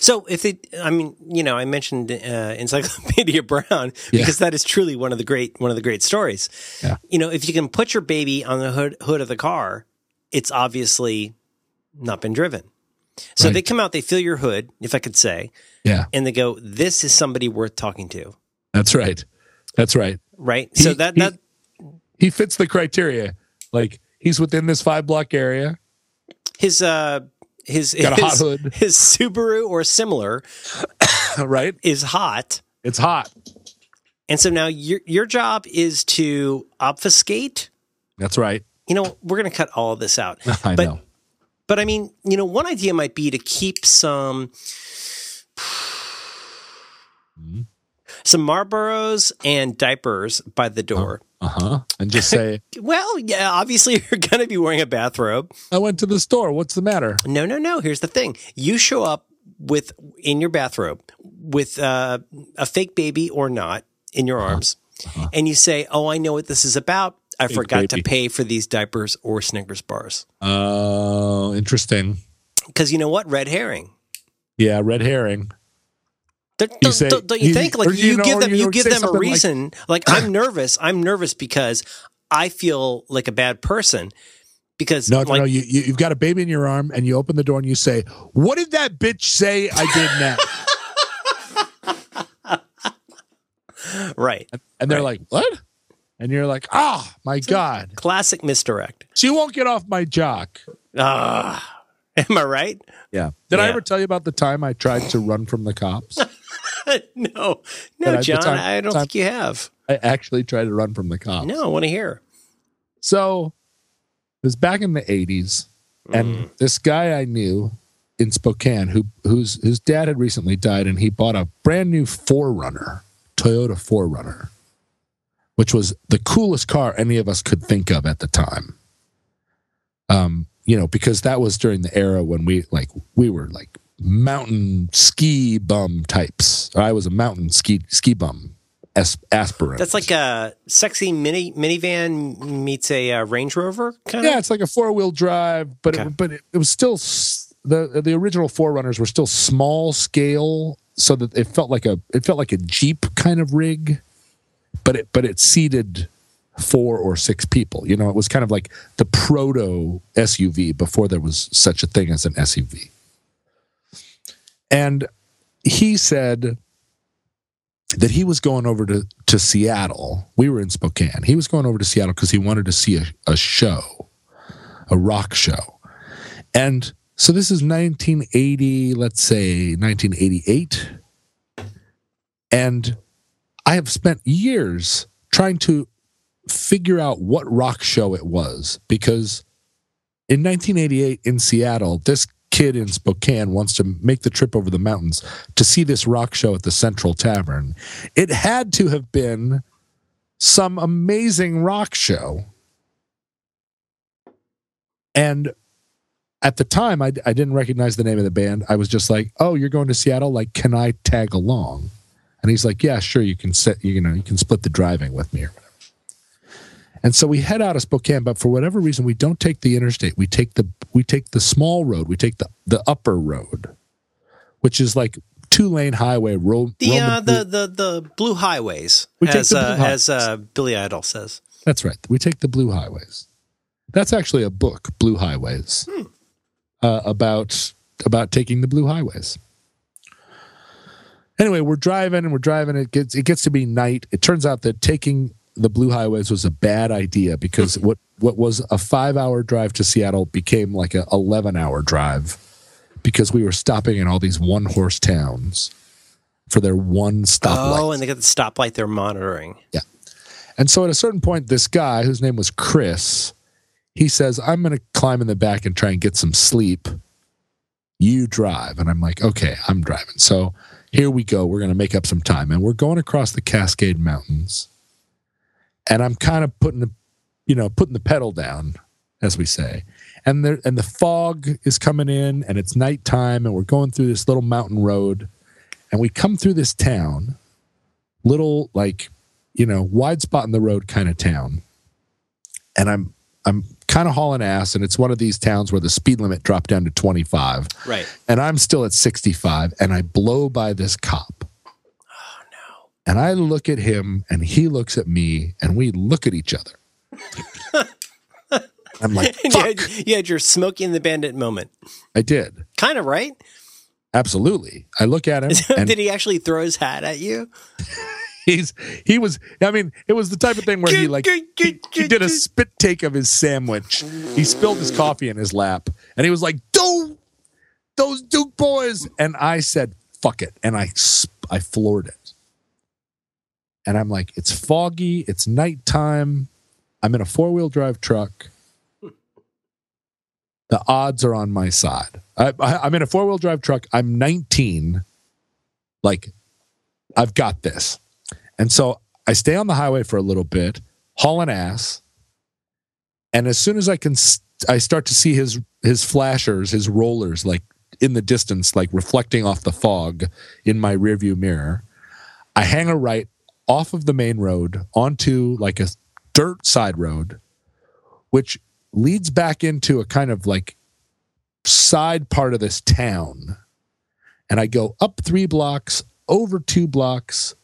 So if it, I mean, you know, I mentioned uh, Encyclopedia Brown because yeah. that is truly one of the great one of the great stories. Yeah. You know, if you can put your baby on the hood hood of the car, it's obviously not been driven. So right. they come out, they feel your hood, if I could say. Yeah. And they go, "This is somebody worth talking to." That's right. That's right. Right. He, so that that he fits the criteria. Like he's within this five block area. His uh his got his, a hot hood. His Subaru or similar, right, is hot. It's hot. And so now your your job is to obfuscate. That's right. You know, we're going to cut all of this out. I but, know. But I mean, you know, one idea might be to keep some mm-hmm some Marlboros and diapers by the door. Uh huh. And just say, well, yeah, obviously you're going to be wearing a bathrobe. I went to the store. What's the matter? No, no, no. Here's the thing you show up with in your bathrobe with uh, a fake baby or not in your uh-huh. arms, uh-huh. and you say, Oh, I know what this is about. I fake forgot baby. to pay for these diapers or Snickers bars. Oh, uh, interesting. Because you know what? Red herring. Yeah, red herring. Don't, You say- don't, you, think like you, you know, give them you you give them a something like- reason like, I'm nervous I'm nervous because I feel like a bad person because No, no, like no. You, you you've got a baby in your arm, and you open the door and you say, "What did that bitch say I did now?" right And they're Right. like, "What?" And you're like, "Ah, my god, classic misdirect she won't get off my jock." ah am I right Yeah. Did I ever tell you about the time I tried to run from the cops? no no John time- I don't time- think you have I actually tried to run from the cops. no I want to hear So it was back in the 80s, and this guy I knew in Spokane, who whose whose dad had recently died, and he bought a brand new 4Runner, Toyota 4Runner, which was the coolest car any of us could think of at the time. Um, you know, because that was during the era when we like we were like mountain ski bum types. I was a mountain ski ski bum as, aspirant. that's like a sexy mini minivan meets a uh, Range Rover kind of Yeah, it's like a four wheel drive, but Okay. it, but it, it was still the the original 4Runners were still small scale, so that it felt like a it felt like a Jeep kind of rig, but it but it seated four or six people. You know, it was kind of like the proto SUV before there was such a thing as an SUV. And he said that he was going over to, to Seattle. We were in Spokane. He was going over to Seattle because he wanted to see a, a show, a rock show. And so this is 1980, let's say 1988. And I have spent years trying to figure out what rock show it was because in 1988 in Seattle, this kid in Spokane wants to make the trip over the mountains to see this rock show at the Central Tavern. It had to have been some amazing rock show. And at the time, I, I didn't recognize the name of the band. I was just like, "Oh, you're going to Seattle? Like, can I tag along?" And he's like, "Yeah, sure. You can set. You know, you can split the driving with me or whatever." And so we head out of Spokane, but for whatever reason, we don't take the interstate. We take the we take the small road. We take the the upper road, which is like two lane highway. Ro- the uh, the the the blue highways We take as the blue uh, highways. as uh, Billy Idol says That's right. We take the Blue Highways. That's actually a book, Blue Highways, uh, about about taking the Blue Highways. Anyway, we're driving and we're driving. It gets it gets to be night. It turns out that taking the Blue Highways was a bad idea because what what was a five hour drive to Seattle became like a eleven hour drive because we were stopping in all these one horse towns for their one stoplight. oh and they got the stoplight they're monitoring Yeah. And so at a certain point, this guy, whose name was Chris, he says, I'm going to climb in the back and try and get some sleep. You drive. And I'm like, okay, I'm driving. So here we go. We're going to make up some time. And we're going across the Cascade Mountains. And I'm kind of putting the, you know, putting the pedal down, as we say. And there, and the fog is coming in and it's nighttime and we're going through this little mountain road and we come through this town, little like you know, wide spot in the road kind of town. And I'm I'm kind of hauling ass, and it's one of these towns where the speed limit dropped down to 25. right And I'm still at 65, and I blow by this cop. And I look at him, and he looks at me, and we look at each other. I'm like, and you fuck. had, you had your Smokey and the Bandit moment I did. kind of right Absolutely. I look at him, and did he actually throw his hat at you he's he was i mean it was the type of thing where he like he, he did a spit take of his sandwich he spilled his coffee in his lap and he was like don't those duke boys and i said fuck it and i i floored it and i'm like it's foggy. It's nighttime. I'm in a four-wheel drive truck. The odds are on my side. I, i'm in a four-wheel drive truck. I'm 19 like i've got this. And so I stay on the highway for a little bit, hauling ass. And as soon as I can, I start to see his his flashers, his rollers, like in the distance, like reflecting off the fog in my rearview mirror. I hang a right off of the main road onto like a dirt side road, which leads back into a kind of like side part of this town. And I go up three blocks, over two blocks,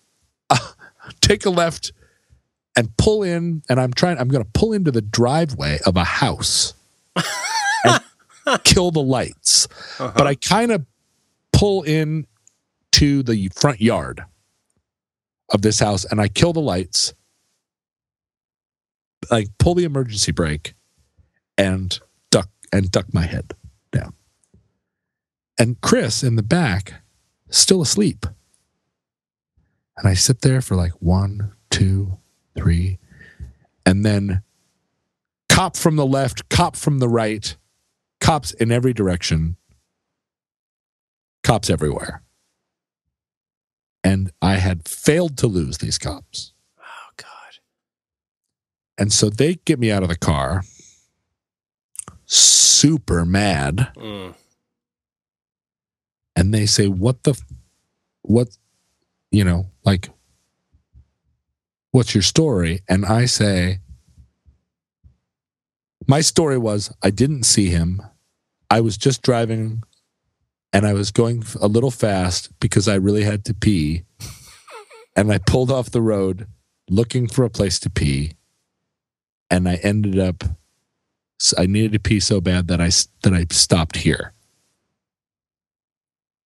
take a left, and pull in. And I'm trying. I'm going to pull into the driveway of a house and kill the lights. Uh-huh. But I kind of pull in to the front yard of this house, and I kill the lights. like pull the emergency brake, and duck and duck my head down. And Chris in the back, still asleep. And I sit there for like one, two, three, and then cop from the left, cop from the right, cops in every direction, cops everywhere. And I had failed to lose these cops. Oh God. And so they get me out of the car, super mad. Mm. and they say, "What the, what, you know, like, what's your story?" And I say, "My story was I didn't see him. I was just driving, and I was going a little fast because I really had to pee, and I pulled off the road looking for a place to pee, and I ended up, I needed to pee so bad that I that I stopped here.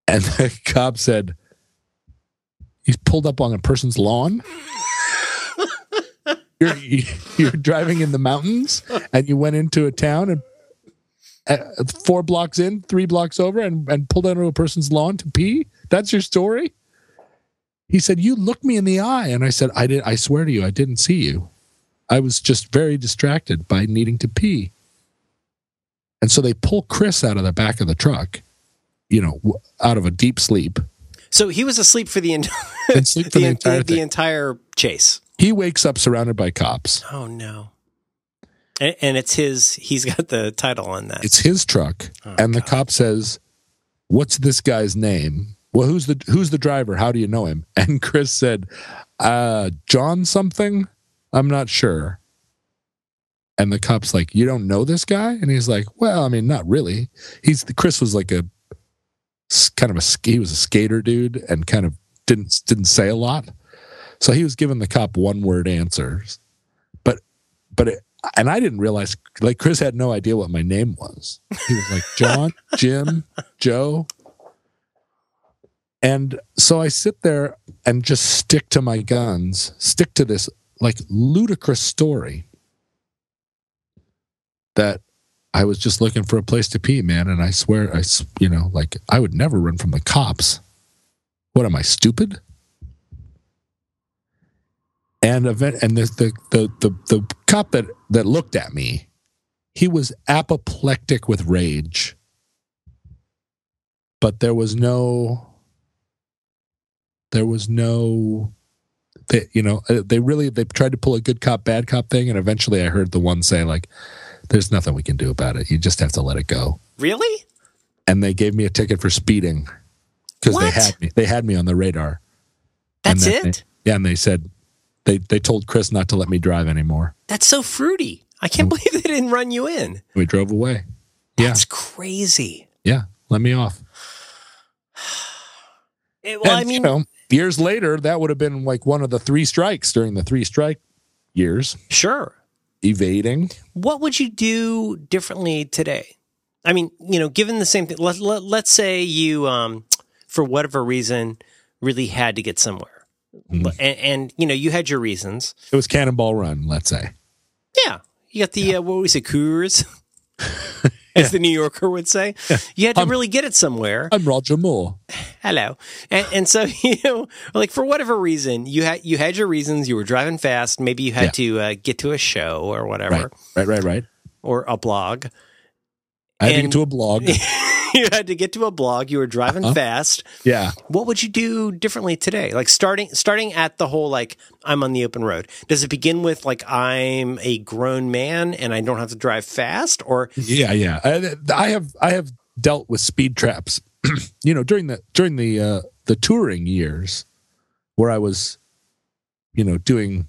And the cop said, He's pulled up on a person's lawn. you're, you're driving in the mountains and you went into a town and four blocks in, three blocks over, and, and pulled onto a person's lawn to pee. That's your story? He said, You looked me in the eye. And I said, I did I swear to you, I didn't see you. I was just very distracted by needing to pee. And so they pull Chris out of the back of the truck, you know, out of a deep sleep. So he was asleep for the, en- sleep for the en- entire the entire chase. He wakes up surrounded by cops. Oh no. And, and it's his. He's got the title on that. It's his truck, Oh, and the cop says, "What's this guy's name?" Well, who's the who's the driver? How do you know him? And Chris said, "Uh, John something. I'm not sure." And the cop's like, "You don't know this guy?" And he's like, "Well, I mean, not really. He's Chris was like a kind of a he was a skater dude and kind of didn't didn't say a lot. So he was giving the cop one word answers. But but it, and I didn't realize like Chris had no idea what my name was. He was like John, Jim, Joe. And so I sit there and just stick to my guns, stick to this like ludicrous story that I was just looking for a place to pee, man. And I swear, I, you know, like I would never run from the cops. What am I stupid? And event, and the, the the the the cop that that looked at me, he was apoplectic with rage. But there was no, there was no, they, you know, uh, they really they tried to pull a good cop bad cop thing, and eventually I heard the one say like, "There's nothing we can do about it. You just have to let it go." really? And they gave me a ticket for speeding because they had me. They had me on the radar. That's it. they- yeah, and they said they they told Chris not to let me drive anymore. That's so fruity. I can't believe they didn't run you in. We drove away. Yeah, That's crazy. yeah, let me off. It- well, and, I mean, you know, years later, that would have been like one of the three strikes during the three strike years. sure. Evading. What would you do differently today? I mean, you know, given the same thing, let, let, let's say you, um, for whatever reason, really had to get somewhere. Mhm. And, and, you know, you had your reasons. It was Cannonball Run, let's say. Yeah. You got the, uh, what we say, Coors, as the New Yorker would say. You had to Um, really get it somewhere. I'm Roger Moore. Hello. And, and so, you know, like for whatever reason, you had, you had your reasons. You were driving fast. Maybe you had Yeah. to uh, get to a show or whatever, Right, right, right, right. or a blog. I had to get to a blog. you had to get to a blog. You were driving Uh-huh. fast. yeah. What would you do differently today? Like starting starting at the whole like I'm on the open road. Does it begin with like I'm a grown man and I don't have to drive fast, or Yeah, yeah. I, I have I have dealt with speed traps. you know, during the during the uh, the touring years, where I was, you know, doing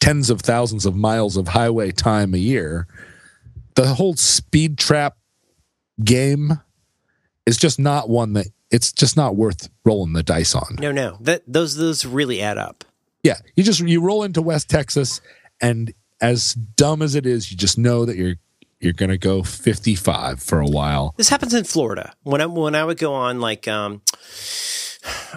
tens of thousands of miles of highway time a year. The whole speed trap game is just not one that it's just not worth rolling the dice on. No, no, that those those really add up. Yeah, you just you roll into West Texas, and as dumb as it is, you just know that you're you're gonna go 55 for a while. This happens in Florida. When I when I would go on like um,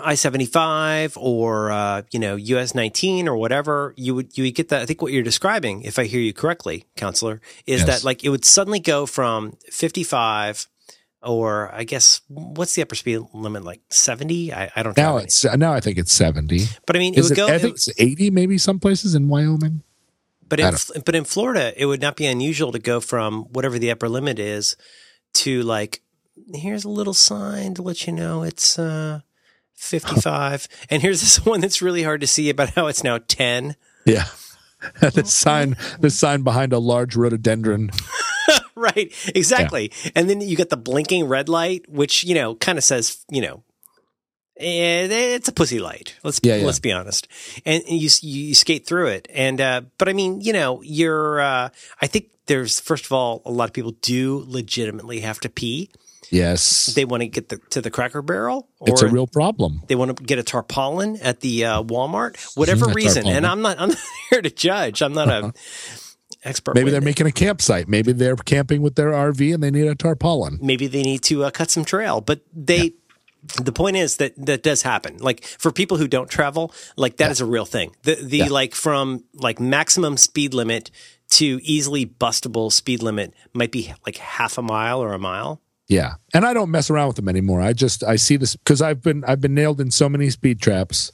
I seventy five or uh, you know US nineteen or whatever, you would you would get that. I think what you're describing, if I hear you correctly, counselor, is Yes. that like it would suddenly go from fifty five. Or I guess what's the upper speed limit like seventy? I, I don't Now know. it's now I think it's 70. But I mean, it Is would it, go. I it- think it's 80 maybe some places in Wyoming. But in but in Florida, it would not be unusual to go from whatever the upper limit is to like here's a little sign to let you know it's uh 55 and here's this one that's really hard to see about how it's now 10 Yeah. the sign the sign behind a large rhododendron. right exactly and then you get the blinking red light which you know kind of says you know eh, it's a pussy light. Let's Yeah, yeah. let's be honest, and you you skate through it. And uh, but I mean, you know, you're. Uh, I think there's first of all, a lot of people do legitimately have to pee. Yes. They want to get the, to the Cracker Barrel, or it's a real problem. they want to get a tarpaulin at the uh, Walmart, whatever A reason. And. I'm not I'm not here to judge. I'm not a expert. Maybe they're witness. making a campsite. Maybe they're camping with their RV and they need a tarpaulin. maybe they need to uh, cut some trail but they the point is that that does happen like for people who don't travel like that is a real thing the the Yeah. like from like maximum speed limit to easily bustable speed limit might be like half a mile or a mile Yeah. And I don't mess around with them anymore. I just I see this because I've been I've been nailed in so many speed traps.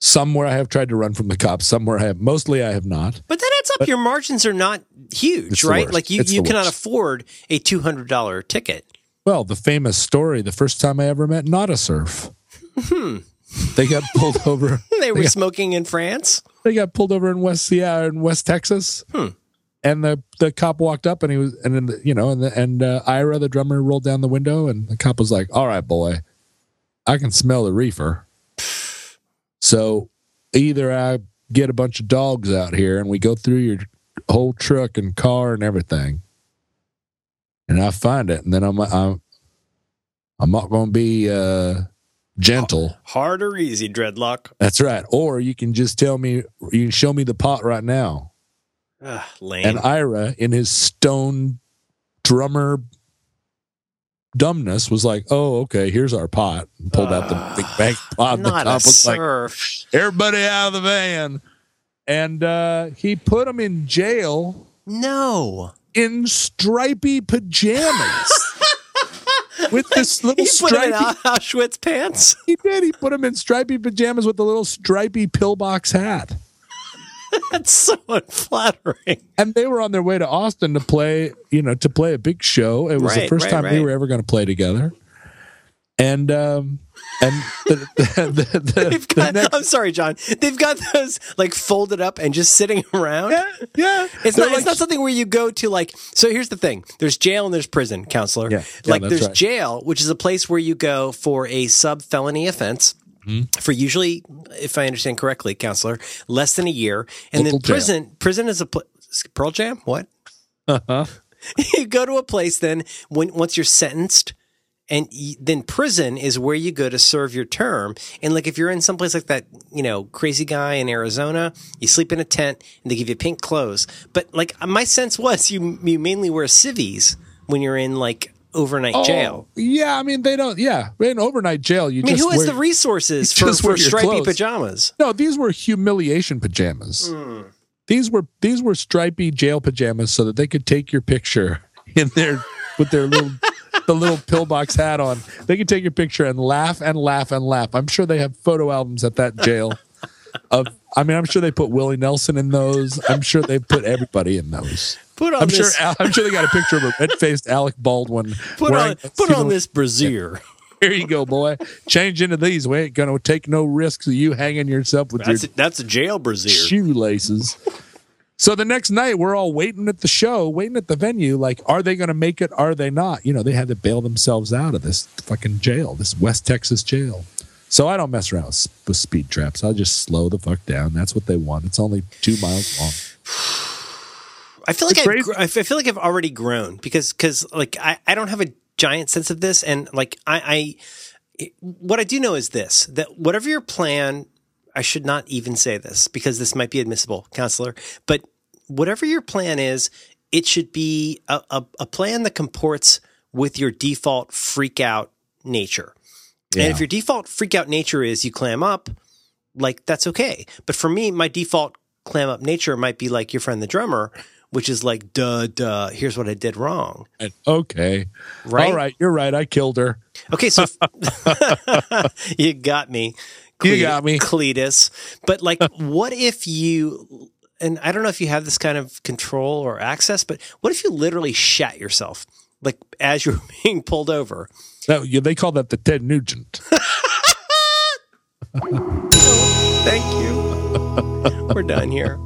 Some where I have tried to run from the cops, some where I have mostly I have not. but that adds up your margins are not huge right like you, It's you cannot worst. afford a $200 ticket Well, the famous story, the first time I ever met Nada Surf. Hmm. They got pulled over. they were Yeah. smoking in france They got pulled over in West Seattle, in West Texas. Hmm. And the, the cop walked up and he was and then the, you know and the, and uh, Ira the drummer rolled down the window and the cop was like, "All right, boy, I can smell the reefer." So either I get a bunch of dogs out here and we go through your whole truck and car and everything, and I find it, and then I'm I'm I'm not going to be uh, gentle. hard or easy dreadlock That's right. Or you can just tell me, you can show me the pot right now. Ugh, And Ira, in his stone drummer dumbness, was like, "Oh, okay, here's our pot." And pulled out the big bank pot. The not a cop was like, surf "Everybody out of the van!" And uh, he put him in jail no in stripy pajamas. With this little he put him in stripy, Auschwitz pants. he did. He put him in stripy pajamas with a little stripy pillbox hat. That's so unflattering. and they were on their way to Austin to play, you know, to play a big show. It was the first right, time we were ever going to play together. And um and the the, the, the, They've the got, next, I'm sorry, John. They've got those like folded up and just sitting around. yeah, yeah. It's They're not. like- it's not something where you go to like. So here's the thing: there's jail and there's prison, counselor. Yeah, yeah, like there's right. jail, which is a place where you go for a sub felony offense. Hmm? For usually, if I understand correctly, counselor, less than a year, and Local then prison. Prison is a pl- Pearl Jam. What? Uh-huh. you go to a place then when once you're sentenced and y- then prison is where you go to serve your term and like if you're in some place like that you know crazy guy in arizona you sleep in a tent and they give you pink clothes but like my sense was you you mainly wear civvies when you're in like overnight Oh, jail Yeah, I mean they don't. Yeah, in overnight jail, you i mean just who has wear, the resources for, for stripy clothes. pajamas No, these were humiliation pajamas. Hmm. These were these were stripy jail pajamas so that they could take your picture in their with their little the little pillbox hat on. They could take your picture and laugh and laugh and laugh. I'm sure they have photo albums at that jail. Of I mean, I'm sure they put Willie Nelson in those. I'm sure they put everybody in those. put on I'm sure. this I'm sure they got a picture of a red-faced Alec Baldwin. put on put on this brassiere Here you go, boy. Change into these. We ain't gonna take no risks of you hanging yourself with that's your a, that's a jail brassiere shoelaces. So the next night, we're all waiting at the show, waiting at the venue. Like, are they going to make it? Are they not? You know, they had to bail themselves out of this fucking jail, this West Texas jail. So I don't mess around with, with speed traps. I'll just slow the fuck down. That's what they want. It's only two miles long. I feel like I've, I feel like I've already grown because because like I, I don't have a giant sense of this and like I, I what I do know is this that whatever your plan, I should not even say this because this might be admissible, counselor, but whatever your plan is, it should be a, a, a plan that comports with your default freak out nature. Yeah. And if your default freak out nature is you clam up, like that's okay. But for me, my default clam up nature might be like your friend the drummer, which is like, duh, duh, here's what I did wrong. Okay. Right. All right. You're right. I killed her. Okay. So you got me. Cle- you got me. Cletus. But like, what if you, and I don't know if you have this kind of control or access, but what if you literally shat yourself? Like as you're being pulled over. No, yeah, they call that the Ted Nugent. Thank you. We're done here.